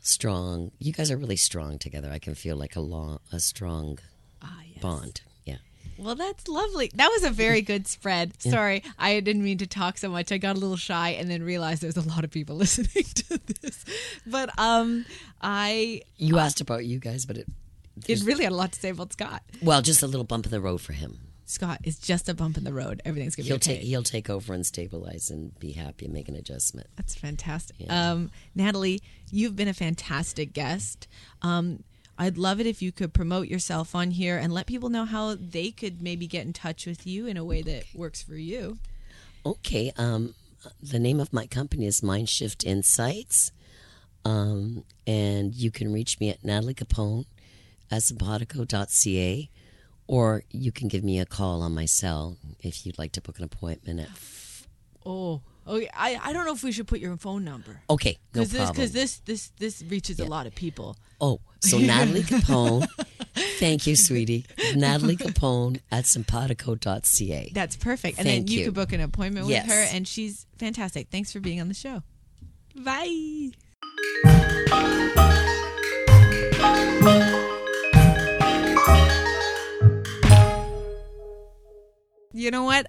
Speaker 6: strong. You guys are really strong together. I can feel like a long, a strong
Speaker 1: Ah, yes.
Speaker 6: bond. Yeah.
Speaker 1: Well, that's lovely. That was a very good spread. Sorry, I didn't mean to talk so much. I got a little shy and then realized there's a lot of people [laughs] listening to this. But um, I
Speaker 6: You asked about you guys, but it
Speaker 1: it really had a lot to say about Scott.
Speaker 6: well, just a little bump in the road for him.
Speaker 1: Scott is just a bump in the road. Everything's gonna be
Speaker 6: He'll
Speaker 1: okay.
Speaker 6: take he'll take over and stabilize and be happy and make an adjustment.
Speaker 1: That's fantastic.
Speaker 6: Yeah.
Speaker 1: Um, Natalie, you've been a fantastic guest. Um, I'd love it if you could promote yourself on here and let people know how they could maybe get in touch with you in a way that works for you.
Speaker 6: Okay. Um, the name of my company is Mindshift Insights, um, and you can reach me at Natalie Capone at or you can give me a call on my cell if you'd like to book an appointment. At,
Speaker 1: Oh, okay. I, I don't know if we should put your phone number
Speaker 6: okay, no
Speaker 1: because this
Speaker 6: problem.
Speaker 1: because this this this reaches a lot of people.
Speaker 6: Oh, so Natalie [laughs] Capone. thank you, sweetie. Natalie Capone at simpatico.ca.
Speaker 1: That's perfect. And then you,
Speaker 6: you.
Speaker 1: could book an appointment
Speaker 6: Yes.
Speaker 1: with her, and she's fantastic. Thanks for being on the show. Bye. You know what?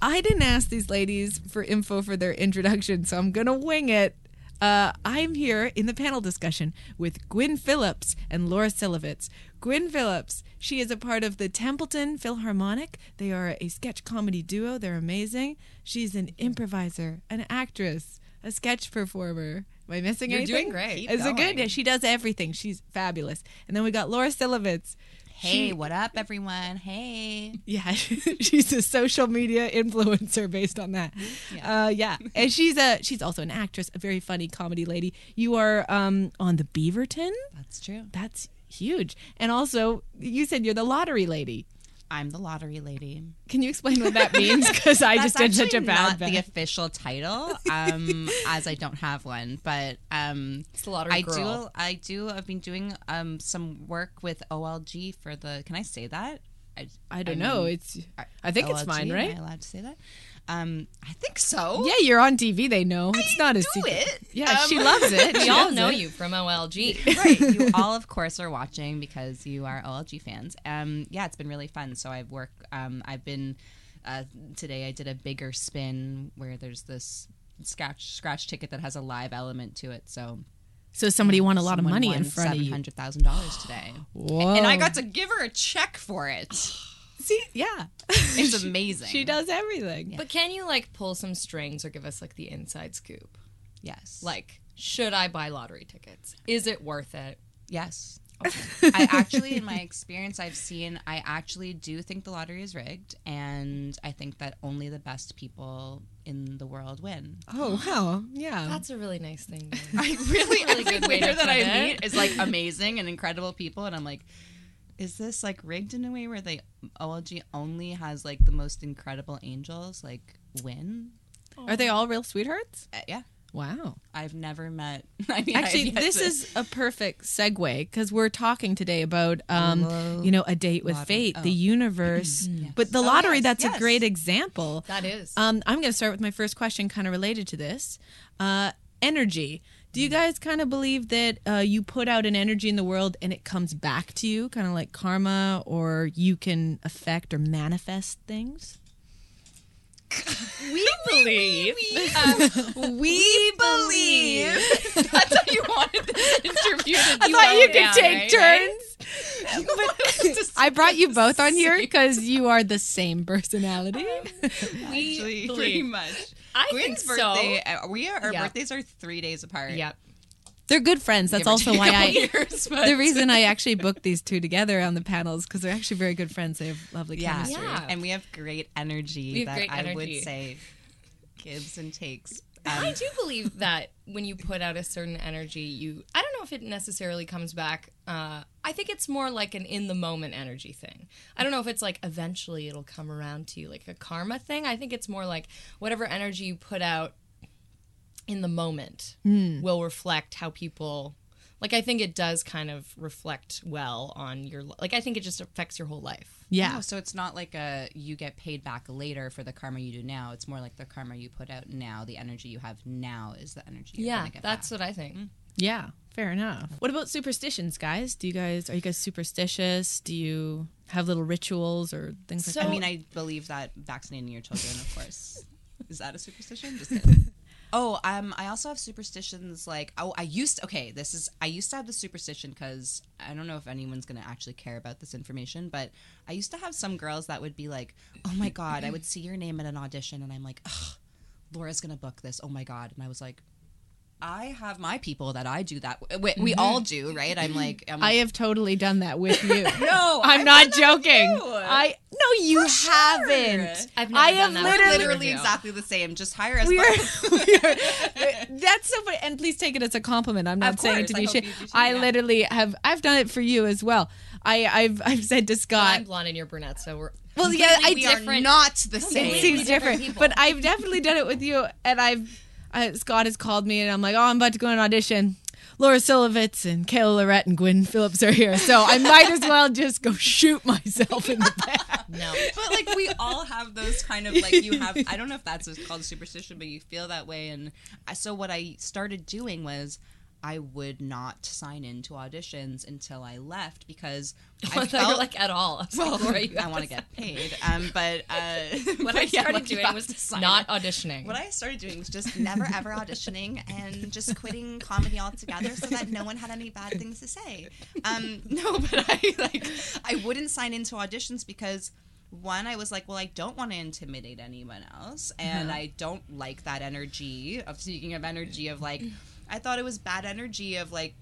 Speaker 1: I didn't ask these ladies for info for their introduction, so I'm going to wing it. Uh, I'm here in the panel discussion with Gwynne Phillips and Laura Cilevitz. Gwynne Phillips, she is a part of the Templeton Philharmonic. They are a sketch comedy duo. They're amazing. She's an improviser, an actress, a sketch performer. Am I missing
Speaker 7: You're
Speaker 1: anything?
Speaker 7: doing great.
Speaker 1: Is it good? Yeah, she does everything. She's fabulous. And then we got Laura Cilevitz.
Speaker 7: Hey,
Speaker 1: She-
Speaker 7: what up, everyone? Hey.
Speaker 1: yeah, [laughs] she's a social media influencer based on that. Yeah, uh, yeah. and she's a she's also an actress, a very funny comedy lady. You are um, on the Beaverton.
Speaker 7: That's true.
Speaker 1: That's huge. And also, you said you're the lottery lady.
Speaker 7: I'm the lottery lady.
Speaker 1: Can you explain what that means? [laughs] Because I just did such a bad
Speaker 7: not the official title, [laughs] um, as I don't have one. But um,
Speaker 8: It's the lottery
Speaker 7: I
Speaker 8: girl.
Speaker 7: do. I do. I've been doing um some work with OLG for the. Can I say that? I,
Speaker 1: I don't
Speaker 7: I
Speaker 1: know. It's. I think it's
Speaker 7: OLG,
Speaker 1: fine, right?
Speaker 7: Am I allowed to say that? Um, I think so.
Speaker 1: Yeah, you're on TV. They know it's not a
Speaker 7: do
Speaker 1: secret.
Speaker 7: it.
Speaker 1: Yeah, she
Speaker 7: Um,
Speaker 1: loves it. [laughs]
Speaker 8: We all know
Speaker 1: it.
Speaker 8: you from OLG. [laughs]
Speaker 7: right. You all, of course, are watching because you are OLG fans. Um, yeah, it's been really fun. So I've worked. Um, I've been uh, today. I did a bigger spin where there's this scratch scratch ticket that has a live element to it. So
Speaker 1: So somebody won a lot of money in front of you.
Speaker 7: Seven hundred thousand dollars today, [gasps]
Speaker 1: Whoa.
Speaker 7: and I got to give her a check for it. [gasps] [gasps]
Speaker 1: see. Yeah,
Speaker 7: It's [laughs] amazing.
Speaker 1: she does everything.
Speaker 8: But can you like pull some strings or give us like the inside scoop?
Speaker 7: Yes.
Speaker 8: Like, should I buy lottery tickets? Is it worth it?
Speaker 7: Yes. [laughs] I actually, in my [laughs] experience, I've seen, I actually do think the lottery is rigged, and I think that only the best people in the world win.
Speaker 1: Oh wow, [gasps] yeah.
Speaker 8: That's a really nice thing.
Speaker 7: I really,
Speaker 8: Really
Speaker 7: every
Speaker 8: good way
Speaker 7: winner that I meet is like amazing and incredible people, and I'm like, is this like rigged in a way where they OLG only has like the most incredible angels like win?
Speaker 1: Are they all real sweethearts?
Speaker 7: Uh, yeah,
Speaker 1: Wow.
Speaker 7: I've never met. [laughs] I mean,
Speaker 1: Actually, this
Speaker 7: to-
Speaker 1: is a perfect segue because we're talking today about, um, you know, a date with
Speaker 7: Lottery.
Speaker 1: fate,
Speaker 7: Oh.
Speaker 1: the [clears throat] universe, but the
Speaker 7: Oh,
Speaker 1: lottery.
Speaker 7: yes,
Speaker 1: that's a great example.
Speaker 8: that is.
Speaker 1: Um, I'm going to start with my first question, kind of related to this. Uh, energy. Do you guys kind of believe that uh, you put out an energy in the world and it comes back to you, kind of like karma, or you can affect or manifest things?
Speaker 8: we [laughs] believe.
Speaker 1: We [laughs] believe. [laughs]
Speaker 7: That's how you wanted this interview to
Speaker 1: I thought you could take turns.
Speaker 7: turns.
Speaker 1: I brought you both on here because you are the same personality.
Speaker 8: we
Speaker 7: Actually,
Speaker 8: believe.
Speaker 7: pretty much.
Speaker 8: I
Speaker 7: Gwynne's
Speaker 8: think so.
Speaker 7: birthday. uh, We are. Our
Speaker 8: Yeah.
Speaker 7: birthdays are three days apart.
Speaker 8: Yep.
Speaker 1: They're good friends. That's also why I. [laughs]
Speaker 7: years, but-
Speaker 1: The reason I actually booked these two together on the panels because they're actually very good friends. They have lovely
Speaker 7: Yeah.
Speaker 1: chemistry.
Speaker 8: Yeah.
Speaker 7: and we have great energy.
Speaker 8: We have
Speaker 7: that
Speaker 8: great
Speaker 7: I would say gives and takes.
Speaker 8: I
Speaker 7: Um,
Speaker 8: do believe that when you put out a certain energy, you I don't know if it necessarily comes back. Uh, I think it's more like an in the moment energy thing. I don't know if it's like eventually it'll come around to you, like a karma thing. I think it's more like whatever energy you put out in the moment will reflect how people. Like I think it does kind of reflect well on your like I think it just affects your whole life.
Speaker 1: Yeah.
Speaker 7: Oh, so it's not like a you get paid back later for the karma you do now. It's more like the karma you put out now. The energy you have now is the energy. You're
Speaker 8: Yeah,
Speaker 7: gonna get
Speaker 8: that's
Speaker 7: back.
Speaker 8: what I think.
Speaker 1: Yeah, fair enough. What about superstitions, guys? Do you guys are you guys superstitious? Do you have little rituals or things
Speaker 8: So-
Speaker 1: like that?
Speaker 7: I mean, I believe that vaccinating your children, of course, [laughs] is that a superstition? Just kidding. [laughs] Oh, um, I also have superstitions like oh, I used okay. This is I used to have the superstition because I don't know if anyone's gonna actually care about this information, but I used to have some girls that would be like, oh my god, I would see your name at an audition, and I'm like, ugh, Laura's gonna book this. Oh my god, and I was like. I have my people that I do that. We, we mm-hmm. all do, right? I'm like, I'm
Speaker 1: I have totally done that with you. [laughs]
Speaker 7: no, [laughs]
Speaker 1: I'm
Speaker 7: I've
Speaker 1: not
Speaker 7: done that with
Speaker 1: joking. I no, you
Speaker 7: For sure.
Speaker 1: haven't.
Speaker 8: I've never
Speaker 1: I
Speaker 8: done
Speaker 1: have
Speaker 8: that
Speaker 1: literally-
Speaker 7: literally exactly the same. Just hire us.
Speaker 1: We are, [laughs] we are- uh, that's so funny. And please take it as a compliment. I'm not
Speaker 7: Of
Speaker 1: saying it to
Speaker 7: course,
Speaker 1: be
Speaker 7: I
Speaker 1: shit.
Speaker 7: you
Speaker 1: I
Speaker 7: yeah.
Speaker 1: literally have. I've done it for you as well. I, I've I've said to Scott.
Speaker 8: I'm blonde and you're brunette, so we're
Speaker 1: Well, yeah, I
Speaker 7: we are
Speaker 8: different-
Speaker 7: not the same.
Speaker 1: it
Speaker 7: same.
Speaker 1: seems
Speaker 8: different
Speaker 1: different,
Speaker 8: people.
Speaker 1: but I've definitely done it with you. And I've uh, Scott has called me, and I'm like, oh, I'm about to go on audition. Laura Cilevitz and Kayla Lorette and Gwynne Phillips are here, so I might as well just go shoot myself in the back. [laughs]
Speaker 8: no.
Speaker 7: but like we all have those kind of like you have. I don't know if that's called superstition, but you feel that way. And so what I started doing was. I would not sign into auditions until I left because [laughs] I
Speaker 8: I
Speaker 7: felt
Speaker 8: like at all. [laughs] I
Speaker 7: well,
Speaker 8: like,
Speaker 7: I want to
Speaker 8: to
Speaker 7: get paid. Um, but uh, [laughs]
Speaker 8: What
Speaker 7: but
Speaker 8: I started
Speaker 7: you
Speaker 8: doing was not auditioning.
Speaker 7: What I started doing was just never ever auditioning and just quitting comedy altogether so that no one had any bad things to say. Um, no, but I like I wouldn't sign into auditions because one, I was like, well, I don't want to intimidate anyone else, and I don't like that energy of speaking of energy of like, I thought it was bad energy of like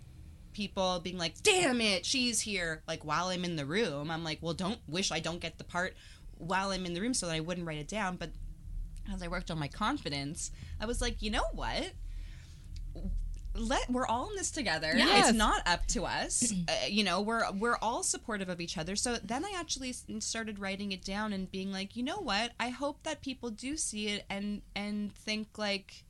Speaker 7: people being like, damn it, she's here. Like while I'm in the room, I'm like, well, don't wish I don't get the part while I'm in the room so that I wouldn't write it down. But as I worked on my confidence, I was like, you know what? let we're all in this together.
Speaker 1: Yes.
Speaker 7: It's not up to us. [clears throat] uh, you know, we're we're all supportive of each other. So then I actually started writing it down and being like, you know what? I hope that people do see it and and think like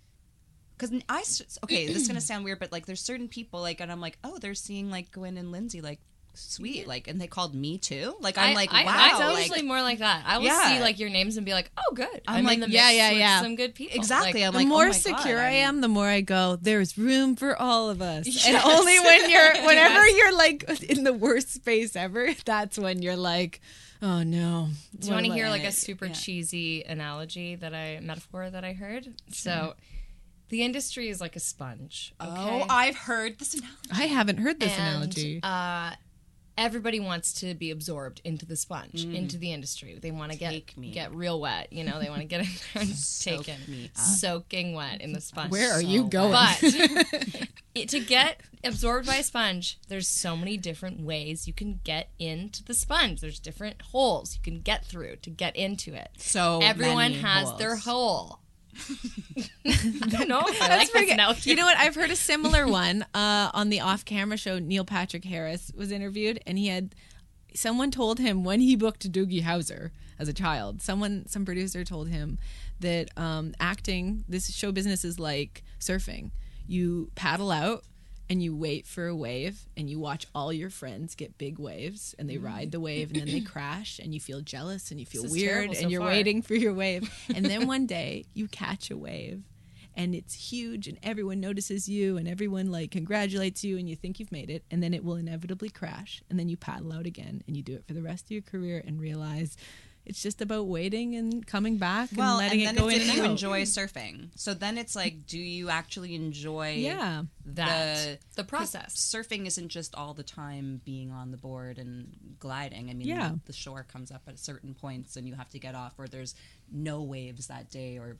Speaker 7: because I okay, this is gonna [clears throat] sound weird, but like there's certain people like, and I'm like, oh, they're seeing like Gwynne and Lindsay like sweet, like, and they called me too. Like I'm
Speaker 8: I,
Speaker 7: like,
Speaker 8: I,
Speaker 7: wow,
Speaker 8: I'm
Speaker 7: like,
Speaker 8: more like that. I will
Speaker 7: Yeah.
Speaker 8: see like your names and be like, oh, good.
Speaker 7: I'm
Speaker 8: I'm,
Speaker 7: like,
Speaker 8: in the
Speaker 1: yeah, yeah, yeah.
Speaker 8: some good people.
Speaker 7: exactly.
Speaker 8: Like,
Speaker 7: I'm
Speaker 1: the
Speaker 7: like, oh, oh
Speaker 1: more
Speaker 7: my God,
Speaker 1: secure I
Speaker 7: I'm-
Speaker 1: the more I go. There's room for all of us, [laughs] and only when you're, [laughs] whenever
Speaker 8: Yes.
Speaker 1: you're like in the worst space ever, that's when you're like, oh no.
Speaker 8: Do you want to hear like a
Speaker 7: Yeah.
Speaker 8: super cheesy analogy that I metaphor that I heard? So, the industry is like a sponge. Okay?
Speaker 7: Oh, I've heard this. Analogy.
Speaker 1: I haven't heard this
Speaker 8: and,
Speaker 1: analogy.
Speaker 8: Uh, everybody wants to be absorbed into the sponge, into the industry. They want to get
Speaker 7: me.
Speaker 8: get real wet. You know, they want to get in there and [laughs]
Speaker 7: Soak
Speaker 8: take in,
Speaker 7: me up.
Speaker 8: soaking wet in the sponge.
Speaker 1: Where are you going? [laughs]
Speaker 8: But it, to get absorbed by a sponge, there's so many different ways you can get into the sponge. There's different holes you can get through to get into it.
Speaker 7: So
Speaker 8: Everyone
Speaker 7: many
Speaker 8: has
Speaker 7: holes.
Speaker 8: their hole. [laughs] no, I like
Speaker 1: pretty good. You know what? I've heard a similar one uh, on the off-camera show. Neil Patrick Harris was interviewed, and he had someone told him when he booked Doogie Howser as a child. Someone, some producer told him that um, acting, this show business is like surfing. You paddle out. And you wait for a wave, and you watch all your friends get big waves, and they ride the wave, and then they mm-hmm. [clears throat] crash, and you feel jealous, and you feel weird,
Speaker 8: terrible
Speaker 1: and you're
Speaker 8: far.
Speaker 1: waiting for your wave, [laughs] and then one day you catch a wave, and it's huge and everyone notices you and everyone like congratulates you and you think you've made it and then it will inevitably crash and then you paddle out again and you do it for the rest of your career and realize it's just about waiting and coming back and
Speaker 7: well,
Speaker 1: letting
Speaker 7: and
Speaker 1: it go
Speaker 7: it's
Speaker 1: in
Speaker 7: you enjoy surfing. So then it's like, do you actually enjoy?
Speaker 1: yeah
Speaker 8: that
Speaker 7: the-
Speaker 8: the process.
Speaker 7: Surfing isn't just all the time being on the board and gliding. I mean,
Speaker 1: Yeah.
Speaker 7: the shore comes up at certain points and you have to get off, or there's no waves that day, or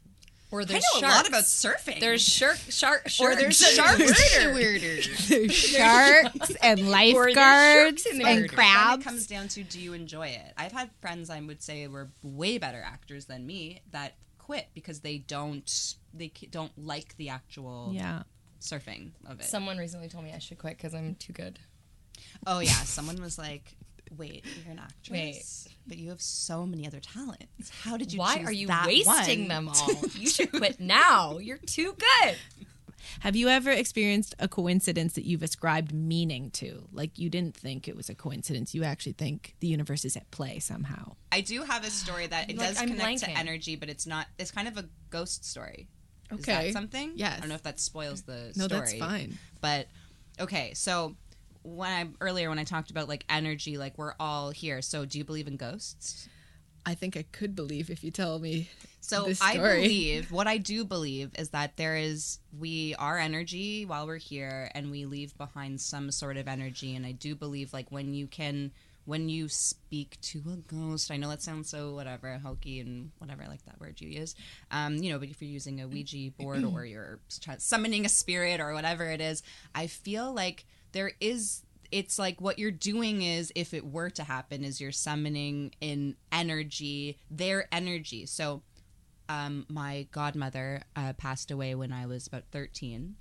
Speaker 8: Or
Speaker 7: I
Speaker 8: there's
Speaker 7: know
Speaker 8: sharks.
Speaker 7: a lot about surfing.
Speaker 8: There's shark, shark,
Speaker 7: or there's
Speaker 8: sharks.
Speaker 7: sharks.
Speaker 1: there's [laughs] sharks and
Speaker 8: Or there's
Speaker 1: lifeguards
Speaker 8: sharks in
Speaker 1: and
Speaker 8: Then it
Speaker 7: Then
Speaker 1: crabs
Speaker 7: it comes down to do you enjoy it? I've had friends I would say were way better actors than me that quit because they don't they don't like the actual
Speaker 1: yeah
Speaker 7: surfing of it.
Speaker 8: Someone recently told me I should quit because I'm too good.
Speaker 7: Oh yeah, someone was like, "Wait, you're an actress, but you have so many other talents. How did you?
Speaker 8: Why
Speaker 7: choose
Speaker 8: are you
Speaker 7: that
Speaker 8: wasting
Speaker 7: one?"
Speaker 8: them [laughs] all? You should [laughs] quit now. You're too good.
Speaker 1: have you ever experienced a coincidence that you've ascribed meaning to like you didn't think it was a coincidence you actually think the universe is at play somehow
Speaker 7: I do have a story that it
Speaker 8: Like,
Speaker 7: does
Speaker 8: I'm
Speaker 7: connect to energy, but it's not. It's kind of a ghost story. Is
Speaker 1: Okay.
Speaker 7: that something?
Speaker 1: Yes.
Speaker 7: I don't know if that spoils the
Speaker 1: no
Speaker 7: story.
Speaker 1: that's fine
Speaker 7: But okay, so when I earlier when I talked about like energy, like we're all here. So do you believe in ghosts?
Speaker 1: I think I could believe if you tell me
Speaker 7: So I believe what I do believe is that there is we are energy while we're here and we leave behind some sort of energy and I do believe like when you can when you speak to a ghost, I know that sounds so whatever hokey and whatever I like that word you use. Um, you know, but if you're using a Ouija board or [clears throat] you're summoning a spirit or whatever it is, I feel like there is it's like what you're doing is if it were to happen is you're summoning in energy their energy. So um, my godmother uh, passed away when i was about 13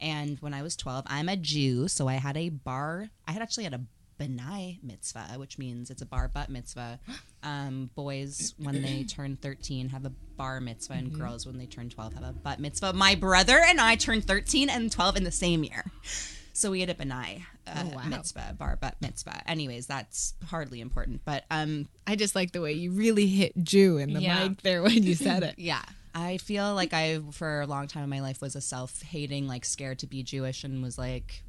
Speaker 7: and when i was 12 i'm a jew so i had a bar i had actually had a b'nai mitzvah which means it's a bar bat mitzvah. [gasps] Um, boys when they [clears throat] turn 13 have a bar mitzvah and girls when they turn 12 have a bat mitzvah. My brother and i turned 13 and 12 in the same year so we had a b'nai uh,
Speaker 1: Oh, wow.
Speaker 7: mitzvah, bar bat mitzvah. Anyways, that's hardly important, but um,
Speaker 1: I just like the way you really hit Jew in the
Speaker 8: Yeah.
Speaker 1: mic there when you said it. [laughs]
Speaker 7: yeah, I feel like I, for a long time in my life, was a self-hating, like scared to be Jewish, and was like,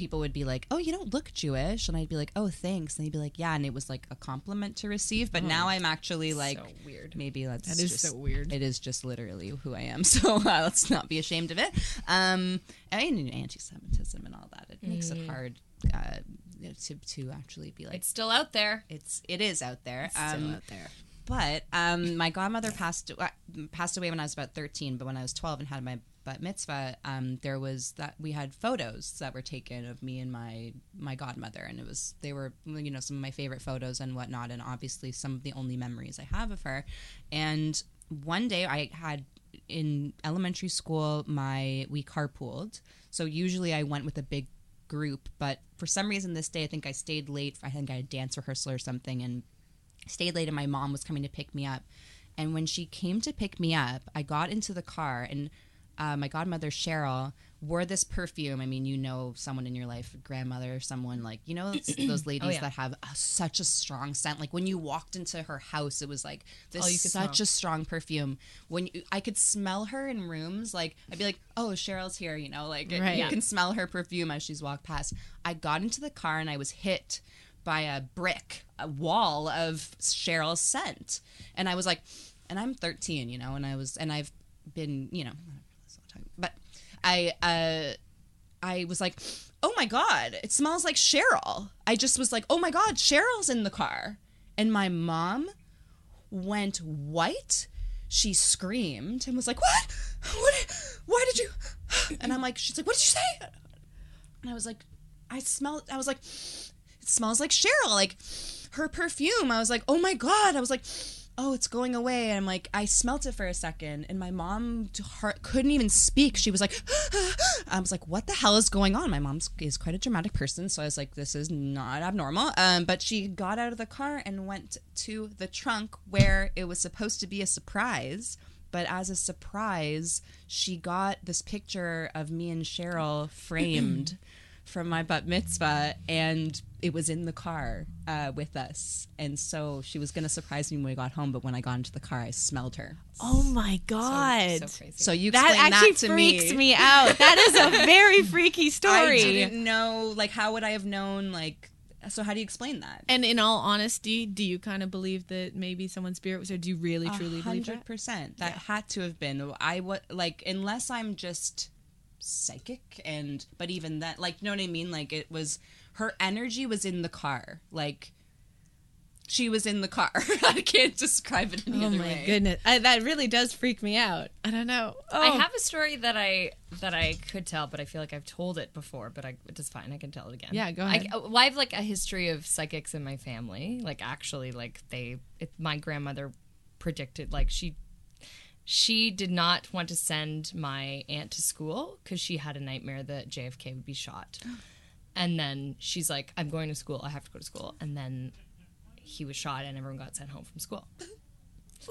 Speaker 7: people would be like, "Oh, you don't look Jewish," and I'd be like, "Oh, thanks," and they'd be like, "Yeah," and it was like a compliment to receive. But now I'm actually like,
Speaker 8: so weird.
Speaker 7: maybe that's
Speaker 1: That is
Speaker 7: just,
Speaker 1: so weird.
Speaker 7: It is just literally who I am. [laughs] So uh, let's not be ashamed of it. Um, I mean, anti-Semitism and all that. It makes it hard uh, to to actually be like
Speaker 8: It's still out there.
Speaker 7: it's it is out there.
Speaker 1: Still
Speaker 7: um,
Speaker 1: out there.
Speaker 7: but um, my godmother passed uh, passed away when I was about thirteen. But when I was twelve and had my bat mitzvah, um, there was that we had photos that were taken of me and my my godmother, and it was they were you know some of my favorite photos and whatnot, and obviously some of the only memories I have of her. And one day I had in elementary school, my we carpooled. So usually I went with a big group, but for some reason this day I think I stayed late. I think I had dance rehearsal or something, and stayed late. And my mom was coming to pick me up. And when she came to pick me up, I got into the car, and uh, my godmother Cheryl wore this perfume. I mean, you know, someone in your life, grandmother, someone like you know those- [clears throat] those ladies
Speaker 8: yeah.
Speaker 7: that have uh, such a strong scent. Like when you walked into her house, it was like this
Speaker 8: could
Speaker 7: such
Speaker 8: smell.
Speaker 7: a strong perfume. When you, I could smell her in rooms, like I'd be like, "Oh, Cheryl's here," you know, like
Speaker 1: Right.
Speaker 7: you
Speaker 1: Yeah.
Speaker 7: can smell her perfume as she's walked past. I got into the car and I was hit by a brick, a wall of Cheryl's scent, and I was like, and I'm 13, you know, and I was, and I've been, you know, I, uh, I was like, oh my god, it smells like Cheryl. I just was like, oh my god, Cheryl's in the car, and my mom went white. She screamed and was like, "What? What? Why did you?" [clears throat] And I'm like, "She's like, what did you say?" And I was like, "I smell." I was like, "It smells like Cheryl, like her perfume." I was like, "Oh my god!" I was like, "Oh, it's going away." And I'm like, I smelt it for a second, and my mom couldn't even speak. She was like, [gasps] "I was like, what the hell is going on?" My mom is quite a dramatic person, so I was like, "This is not abnormal." Um, but she got out of the car and went to the trunk where it was supposed to be a surprise. But as a surprise, she got this picture of me and Cheryl framed [clears throat] from my bat mitzvah, and it was in the car uh, with us. And so she was going to surprise me when we got home, but when I got into the car, I smelled her.
Speaker 9: Oh my god.
Speaker 8: So crazy.
Speaker 7: So you
Speaker 9: that
Speaker 7: explain
Speaker 9: actually
Speaker 7: that to
Speaker 9: freaks
Speaker 7: me.
Speaker 9: me. out. That is a very [laughs] freaky story.
Speaker 7: I didn't know. Like, how would I have known? Like, so how do you explain that?
Speaker 1: And in all honesty, do you kind of believe that maybe someone's spirit was there? Do you really
Speaker 7: A
Speaker 1: truly believe
Speaker 7: hundred
Speaker 1: that?
Speaker 7: percent. That had to have been. I what like unless I'm just psychic and but even that like you know what I mean. Like it was her energy was in the car. Like she was in the car. [laughs] I can't describe it any
Speaker 1: Oh
Speaker 7: other
Speaker 1: my
Speaker 7: way.
Speaker 1: goodness, I, that really does freak me out. I don't know. Oh,
Speaker 8: I have a story that I that I could tell, but I feel like I've told it before. But I, it's fine. I can tell it again.
Speaker 1: Yeah, go
Speaker 8: I,
Speaker 1: ahead.
Speaker 8: Oh, well, I have like a history of psychics in my family. Like actually, like they, it, my grandmother predicted like she she did not want to send my aunt to school because she had a nightmare that JFK would be shot. And then she's like, "I'm going to school. I have to go to school." And then he was shot, and everyone got sent home from school.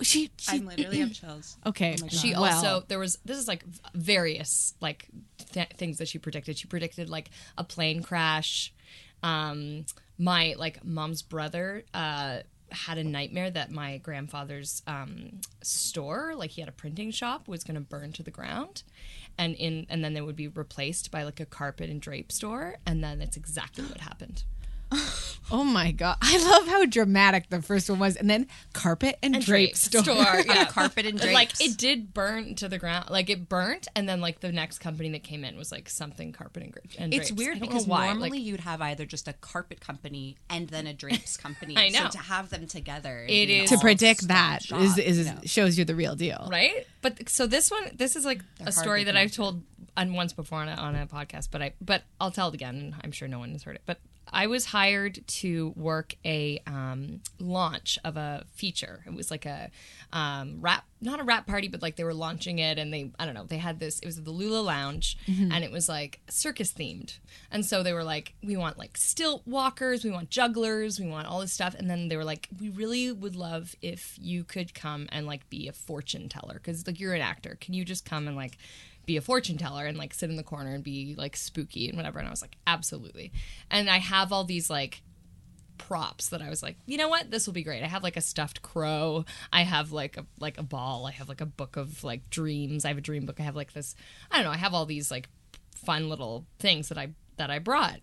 Speaker 1: she. she
Speaker 7: I'm literally have chills. [clears throat]
Speaker 1: okay.
Speaker 7: my God.
Speaker 8: She
Speaker 1: Well,
Speaker 8: also there was this is like various like th- things that she predicted. She predicted like a plane crash. Um, my like mom's brother uh, had a nightmare that my grandfather's um, store, like he had a printing shop, was going to burn to the ground, and in and then they would be replaced by like a carpet and drape store, and then that's exactly what happened. [laughs]
Speaker 1: Oh my god! I love how dramatic the first one was, and then carpet and,
Speaker 8: And
Speaker 1: drape, store.
Speaker 8: yeah. [laughs]
Speaker 7: Carpet and drapes.
Speaker 8: Like it did burn to the ground. Like it burnt, and then like the next company that came in was like something carpet and, and
Speaker 7: It's
Speaker 8: drapes. I
Speaker 7: weird because normally
Speaker 8: Like,
Speaker 7: you'd have either just a carpet company and then a drapes [laughs] company.
Speaker 8: I know.
Speaker 7: So to have them together,
Speaker 8: It is-
Speaker 1: to predict that is is
Speaker 7: you know.
Speaker 1: shows you the real deal.
Speaker 8: right? But so this one, this is like
Speaker 7: They're
Speaker 8: a story
Speaker 7: to
Speaker 8: that I've told on once before on a, on a podcast, but I but I'll tell it again. and I'm sure no one has heard it, but. I was hired to work a um, launch of a feature. It was like a um, rap, not a rap party, but like they were launching it, and they, I don't know, they had this. It was the Lula Lounge, and it was like circus themed, and so they were like, we want like stilt walkers, we want jugglers, we want all this stuff, and then they were like, we really would love if you could come and like be a fortune teller, because like you're an actor, can you just come and like be a fortune teller and like sit in the corner and be like spooky and whatever. And I was like, absolutely. And I have all these like props that I was like, you know what, this will be great. I have like a stuffed crow. I have like a like a ball. I have like a book of like dreams. I have a dream book. I have like this. I don't know. I have all these like fun little things that I that I brought.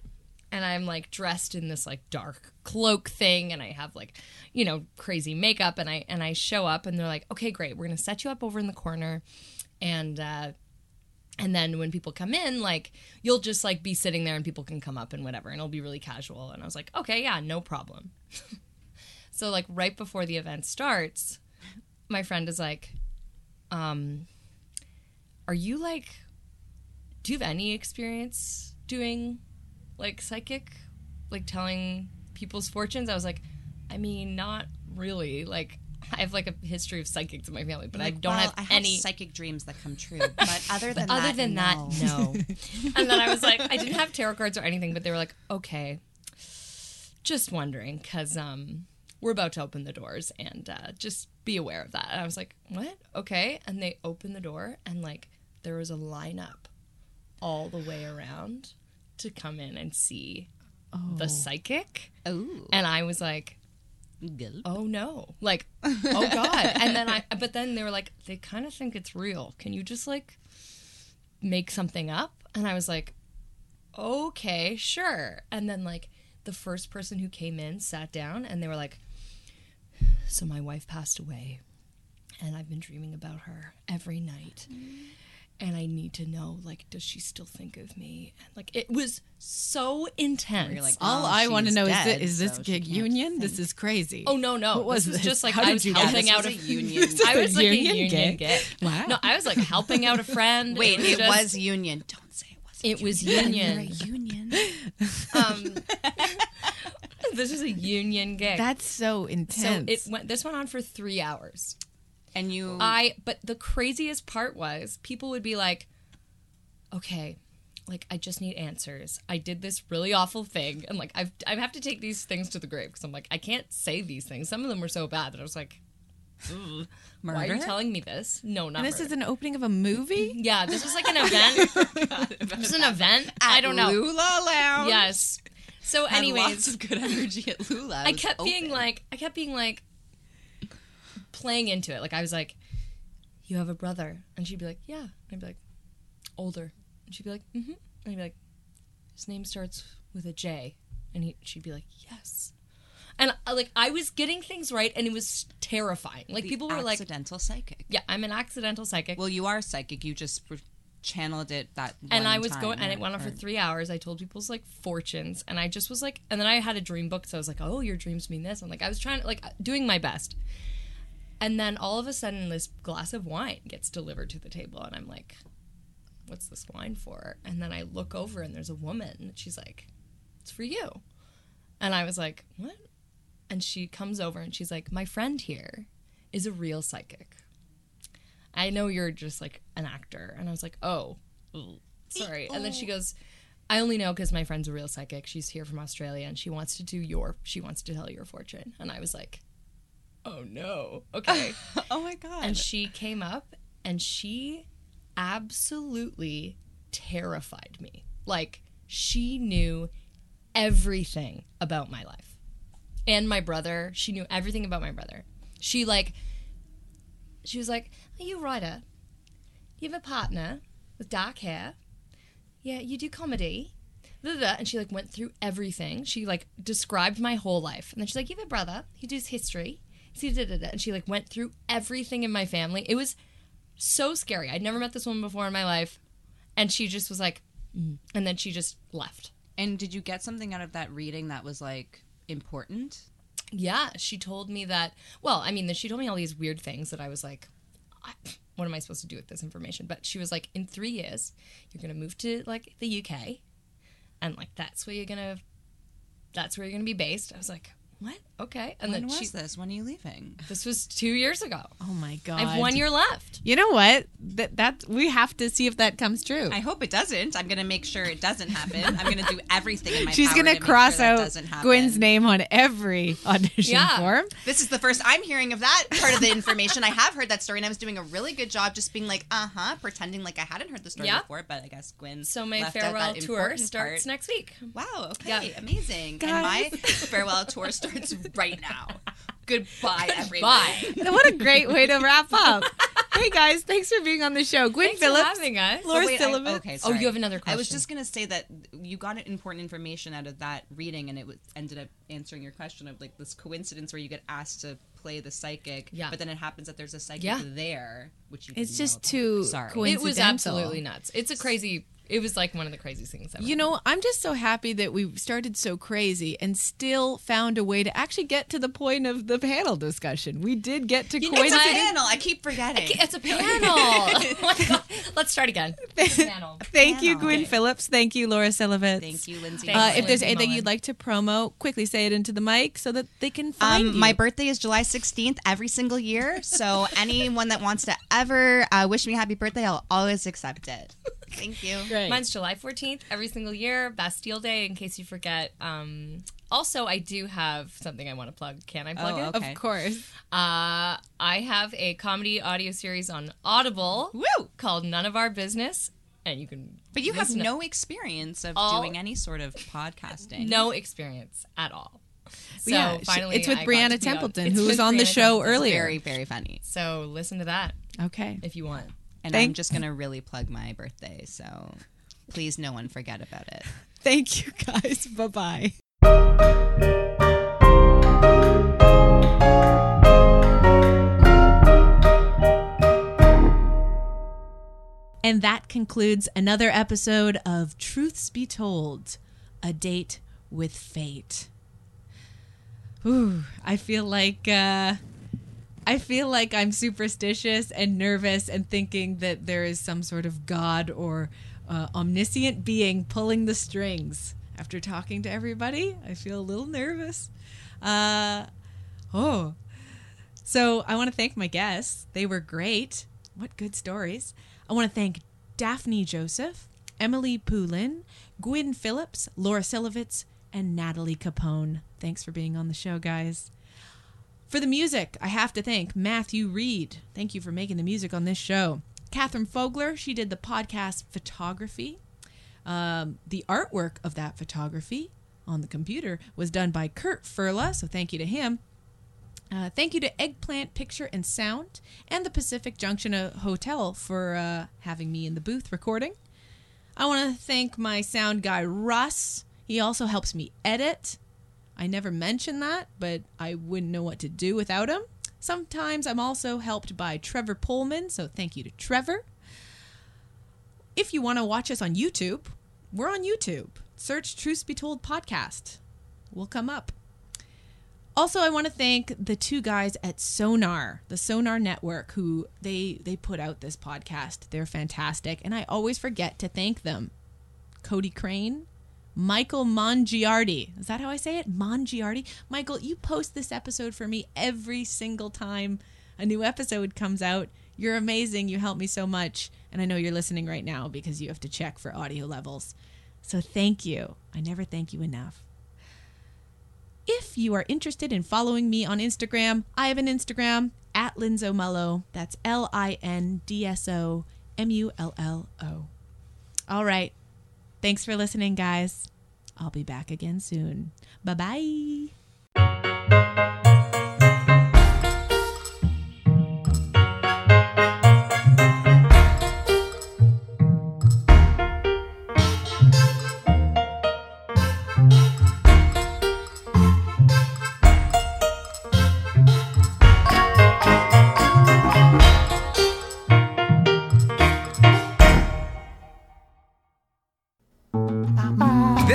Speaker 8: And I'm like dressed in this like dark cloak thing and I have like, you know, crazy makeup and I and I show up and they're like, "Okay, great. We're going to set you up over in the corner." And uh and then when people come in like you'll just like be sitting there and people can come up and whatever and it'll be really casual. And i was like okay yeah no problem. [laughs] So like right before the event starts my friend is like um are you like do you have any experience doing like psychic like telling people's fortunes? I was like i mean not really. Like I have like a history of psychics in my family, but I don't
Speaker 7: well,
Speaker 8: have
Speaker 7: I have
Speaker 8: any.
Speaker 7: psychic dreams that come true. But [laughs] other than
Speaker 8: other
Speaker 7: that,
Speaker 8: than
Speaker 7: no.
Speaker 8: that, no. [laughs] and then I was like, I didn't have tarot cards or anything, but they were like, okay, just wondering because um, we're about to open the doors and uh, just be aware of that. And I was like, what? Okay. And they opened the door and like there was a lineup all the way around to come in and see the psychic.
Speaker 7: Oh,
Speaker 8: And I was like,
Speaker 7: good.
Speaker 8: oh no. Like oh god. And then i but then they were like they kind of think it's real. Can you just like make something up? And i was like okay sure. And then like the first person who came in sat down and they were like so my wife passed away and i've been dreaming about her every night and i need to know like does she still think of me and like it was so intense
Speaker 7: like,
Speaker 1: All
Speaker 7: Oh,
Speaker 1: I want to know
Speaker 7: dead,
Speaker 1: is, this, is this
Speaker 7: she
Speaker 1: gig
Speaker 7: can't
Speaker 1: union? This is crazy.
Speaker 8: Oh no, no!
Speaker 1: What was
Speaker 8: this was
Speaker 1: this?
Speaker 8: just like
Speaker 1: How
Speaker 8: I was
Speaker 1: you
Speaker 8: helping out
Speaker 7: Was
Speaker 8: a [laughs]
Speaker 7: a union.
Speaker 8: I was like
Speaker 1: union
Speaker 8: a union
Speaker 1: gig?
Speaker 8: gig.
Speaker 1: Wow.
Speaker 8: No, I was like helping out a [laughs] friend.
Speaker 7: Wait,
Speaker 8: was
Speaker 7: it
Speaker 8: just-
Speaker 7: was union. Don't say it wasn't.
Speaker 8: It was
Speaker 7: You're a
Speaker 8: union.
Speaker 7: union. [laughs]
Speaker 8: Um, this was a union gig.
Speaker 1: That's so
Speaker 8: so
Speaker 1: intense.
Speaker 8: it went. This went on for three hours.
Speaker 7: And you,
Speaker 8: I. But the craziest part was people would be like, "Okay, like I just need answers. I did this really awful thing, and like I've I have to take these things to the grave because I'm like I can't say these things. Some of them were so bad that I was like, "Ugh, why are you telling me this? No, not
Speaker 1: and this
Speaker 8: murder.
Speaker 1: is an opening of a movie? [laughs]
Speaker 8: Yeah, this was like an event. [laughs] it was an event. I don't know.
Speaker 7: Lula Lounge.
Speaker 8: Yes. So, anyways,
Speaker 7: lots of good [laughs] energy at Lula.
Speaker 8: I kept being like, I kept being like, playing into it. Like I was like, "You have a brother," and she'd be like, "Yeah." And I'd be like, "Older," and she'd be like, "Mm-hmm," and I'd be like, "His name starts with a J," and he, she'd be like, "Yes." And uh, like I was getting things right, and it was terrifying. Like
Speaker 7: The
Speaker 8: people were like,
Speaker 7: accidental psychic.
Speaker 8: "Yeah, I'm an accidental psychic."
Speaker 7: Well, you are psychic. You just channeled it that.
Speaker 8: and I was going, and it went on for three hours. I told people's like fortunes, and I just was like, and then I had a dream book, so I was like, oh, your dreams mean this. And like, I was trying to like doing my best, and then all of a sudden, this glass of wine gets delivered to the table, and I'm like, what's this wine for? And then I look over, and there's a woman, and she's like, it's for you, and I was like, what? And she comes over, and she's like, my friend here is a real psychic. I know you're just like an actor. And I was like, oh, sorry. And then she goes, I only know because my friend's a real psychic. She's here from Australia and she wants to do your, she wants to tell your fortune. And I was like, oh no. Okay. [laughs]
Speaker 7: Oh my god.
Speaker 8: and she came up and she absolutely terrified me. Like, she knew everything about my life and my brother. She knew everything about my brother. She, like, she was like, Are you a writer? You have a partner with dark hair? Yeah, you do comedy? And she, like, went through everything. She, like, described my whole life. And then she's like, You have a brother. He does history. See, da, da, da. And she, like, went through everything in my family. It was so scary. I'd never met this woman before in my life. And she just was like, mm. and then she just left.
Speaker 7: And did you get something out of that reading that was like important?
Speaker 8: Yeah, she told me that. Well, I mean, she told me all these weird things that I was like, I, what am I supposed to do with this information? But she was like, in three years, you're gonna move to like the UK, and like that's where you're gonna, that's where you're gonna be based. I was like, what? Okay. And
Speaker 7: when
Speaker 8: then
Speaker 7: was
Speaker 8: she,
Speaker 7: this? When are you leaving?
Speaker 8: this was two years ago.
Speaker 1: Oh my god.
Speaker 8: I have one year left.
Speaker 1: You know what? That that we have to see if that comes true.
Speaker 7: I hope it doesn't. I'm gonna make sure it doesn't happen. I'm gonna do [laughs] everything in my
Speaker 1: She's gonna
Speaker 7: to
Speaker 1: cross
Speaker 7: sure
Speaker 1: out. Gwynne's name on every audition
Speaker 8: Yeah.
Speaker 1: form.
Speaker 7: This is the first I'm hearing of that part of the information. I have heard that story, and I was doing a really good job just being like, uh huh, pretending like I hadn't heard the story
Speaker 8: Yeah.
Speaker 7: before. But I guess Gwen.
Speaker 8: So my farewell tour starts
Speaker 7: part.
Speaker 8: next week.
Speaker 7: Wow. Okay.
Speaker 8: Yeah.
Speaker 7: Amazing.
Speaker 1: Guys.
Speaker 7: And my [laughs] farewell tour starts right now. Goodbye, everybody.
Speaker 8: Bye.
Speaker 1: what a great way to wrap up. hey guys, thanks for being on the show. Gwynne
Speaker 8: Thanks
Speaker 1: Phillips.
Speaker 8: for having us.
Speaker 1: Laura
Speaker 7: So wait, I-
Speaker 1: Sullivan.
Speaker 7: okay,
Speaker 8: Oh, you have another question.
Speaker 7: I was just gonna say that you got important information out of that reading, and it was, ended up answering your question of like this coincidence where you get asked to play the psychic,
Speaker 8: Yeah.
Speaker 7: but then it happens that there's a psychic
Speaker 8: Yeah.
Speaker 7: there, which you
Speaker 1: It's
Speaker 7: didn't
Speaker 1: just
Speaker 7: know about.
Speaker 1: too
Speaker 7: sorry.
Speaker 1: coincidental.
Speaker 8: It was absolutely nuts. It's a crazy It was like one of the craziest things ever.
Speaker 1: You know, I'm just so happy that we started so crazy and still found a way to actually get to the point of the panel discussion. We did get to
Speaker 7: It's
Speaker 1: quite
Speaker 7: a
Speaker 1: a bit.
Speaker 7: panel. I keep forgetting.
Speaker 8: it's a panel. [laughs] Oh my God. Let's start again. [laughs] It's a panel.
Speaker 1: Thank you,
Speaker 7: Panel.
Speaker 1: Gwynne
Speaker 8: Okay.
Speaker 1: Phillips. Thank you, Laura Cilevitz.
Speaker 7: Thank you, Lindsay.
Speaker 1: Uh,
Speaker 8: Thanks,
Speaker 1: if there's anything
Speaker 8: Mullen.
Speaker 1: you'd like to promo, quickly say it into the mic so that they can find
Speaker 7: Um,
Speaker 1: you.
Speaker 7: my birthday is July 16th every single year. So [laughs] anyone that wants to ever uh, wish me a happy birthday, I'll always accept it. Thank you.
Speaker 1: Great.
Speaker 8: Mine's July 14th every single year, Bastille Day, in case you forget. Um, also, I do have something I want to plug. Can I plug
Speaker 7: Oh,
Speaker 8: it?
Speaker 7: okay.
Speaker 1: Of course.
Speaker 8: Uh, I have a comedy audio series on Audible
Speaker 7: Woo!
Speaker 8: called None of Our Business. And you can.
Speaker 7: But you have no experience of
Speaker 8: All-
Speaker 7: doing any sort of podcasting.
Speaker 8: no experience at all. So
Speaker 1: yeah,
Speaker 8: finally,
Speaker 1: it's with
Speaker 8: I got to
Speaker 1: Brianna
Speaker 8: be on-
Speaker 1: Templeton,
Speaker 8: it's
Speaker 1: who was on the show
Speaker 8: Templeton.
Speaker 1: earlier.
Speaker 7: Very, very funny.
Speaker 8: So listen to that
Speaker 1: Okay.
Speaker 8: if you want.
Speaker 7: And
Speaker 1: Thank-
Speaker 7: I'm just going to really plug my birthday. So please, no one forget about it. [laughs]
Speaker 1: Thank you, guys. Bye bye. And that concludes another episode of Truths Be Told A Date with Fate. Ooh, I feel like uh, I feel like I'm superstitious and nervous and thinking that there is some sort of god or uh, omniscient being pulling the strings. After talking to everybody, I feel a little nervous. Uh, oh, so I want to thank my guests. They were great. What good stories. I want to thank Daphney Joseph, Emily Poulin, Gwynne Phillips, Laura Cilevitz, and Natalie Capone. Thanks for being on the show, guys. For the music, I have to thank Matthew Reed. Thank you for making the music on this show. Catherine Fogler, she did the podcast photography. Um, the artwork of that photography on the computer was done by Kurt Furla, so thank you to him. Uh, thank you to Eggplant Picture and Sound and the Pacific Junction uh, Hotel for uh, having me in the booth recording. I want to thank my sound guy, Russ. He also helps me edit. I never mention that, but I wouldn't know what to do without him. Sometimes I'm also helped by Trevor Pullman, so thank you to Trevor. If you want to watch us on YouTube, we're on YouTube. Search Truths Be Told Podcast. We'll come up. Also, I want to thank the two guys at Sonar, the Sonar Network, who they they put out this podcast. They're fantastic, and I always forget to thank them. Cody Crane, Michael Mongiardi. Is that how I say it? Mongiardi. Michael, you post this episode for me every single time a new episode comes out. You're amazing. You help me so much, and I know you're listening right now because you have to check for audio levels. So thank you. I never thank you enough. If you are interested in following me on Instagram, I have an Instagram at Linzo. That's L I N D S O M U L L O. All right. Thanks for listening, guys. I'll be back again soon. Bye bye.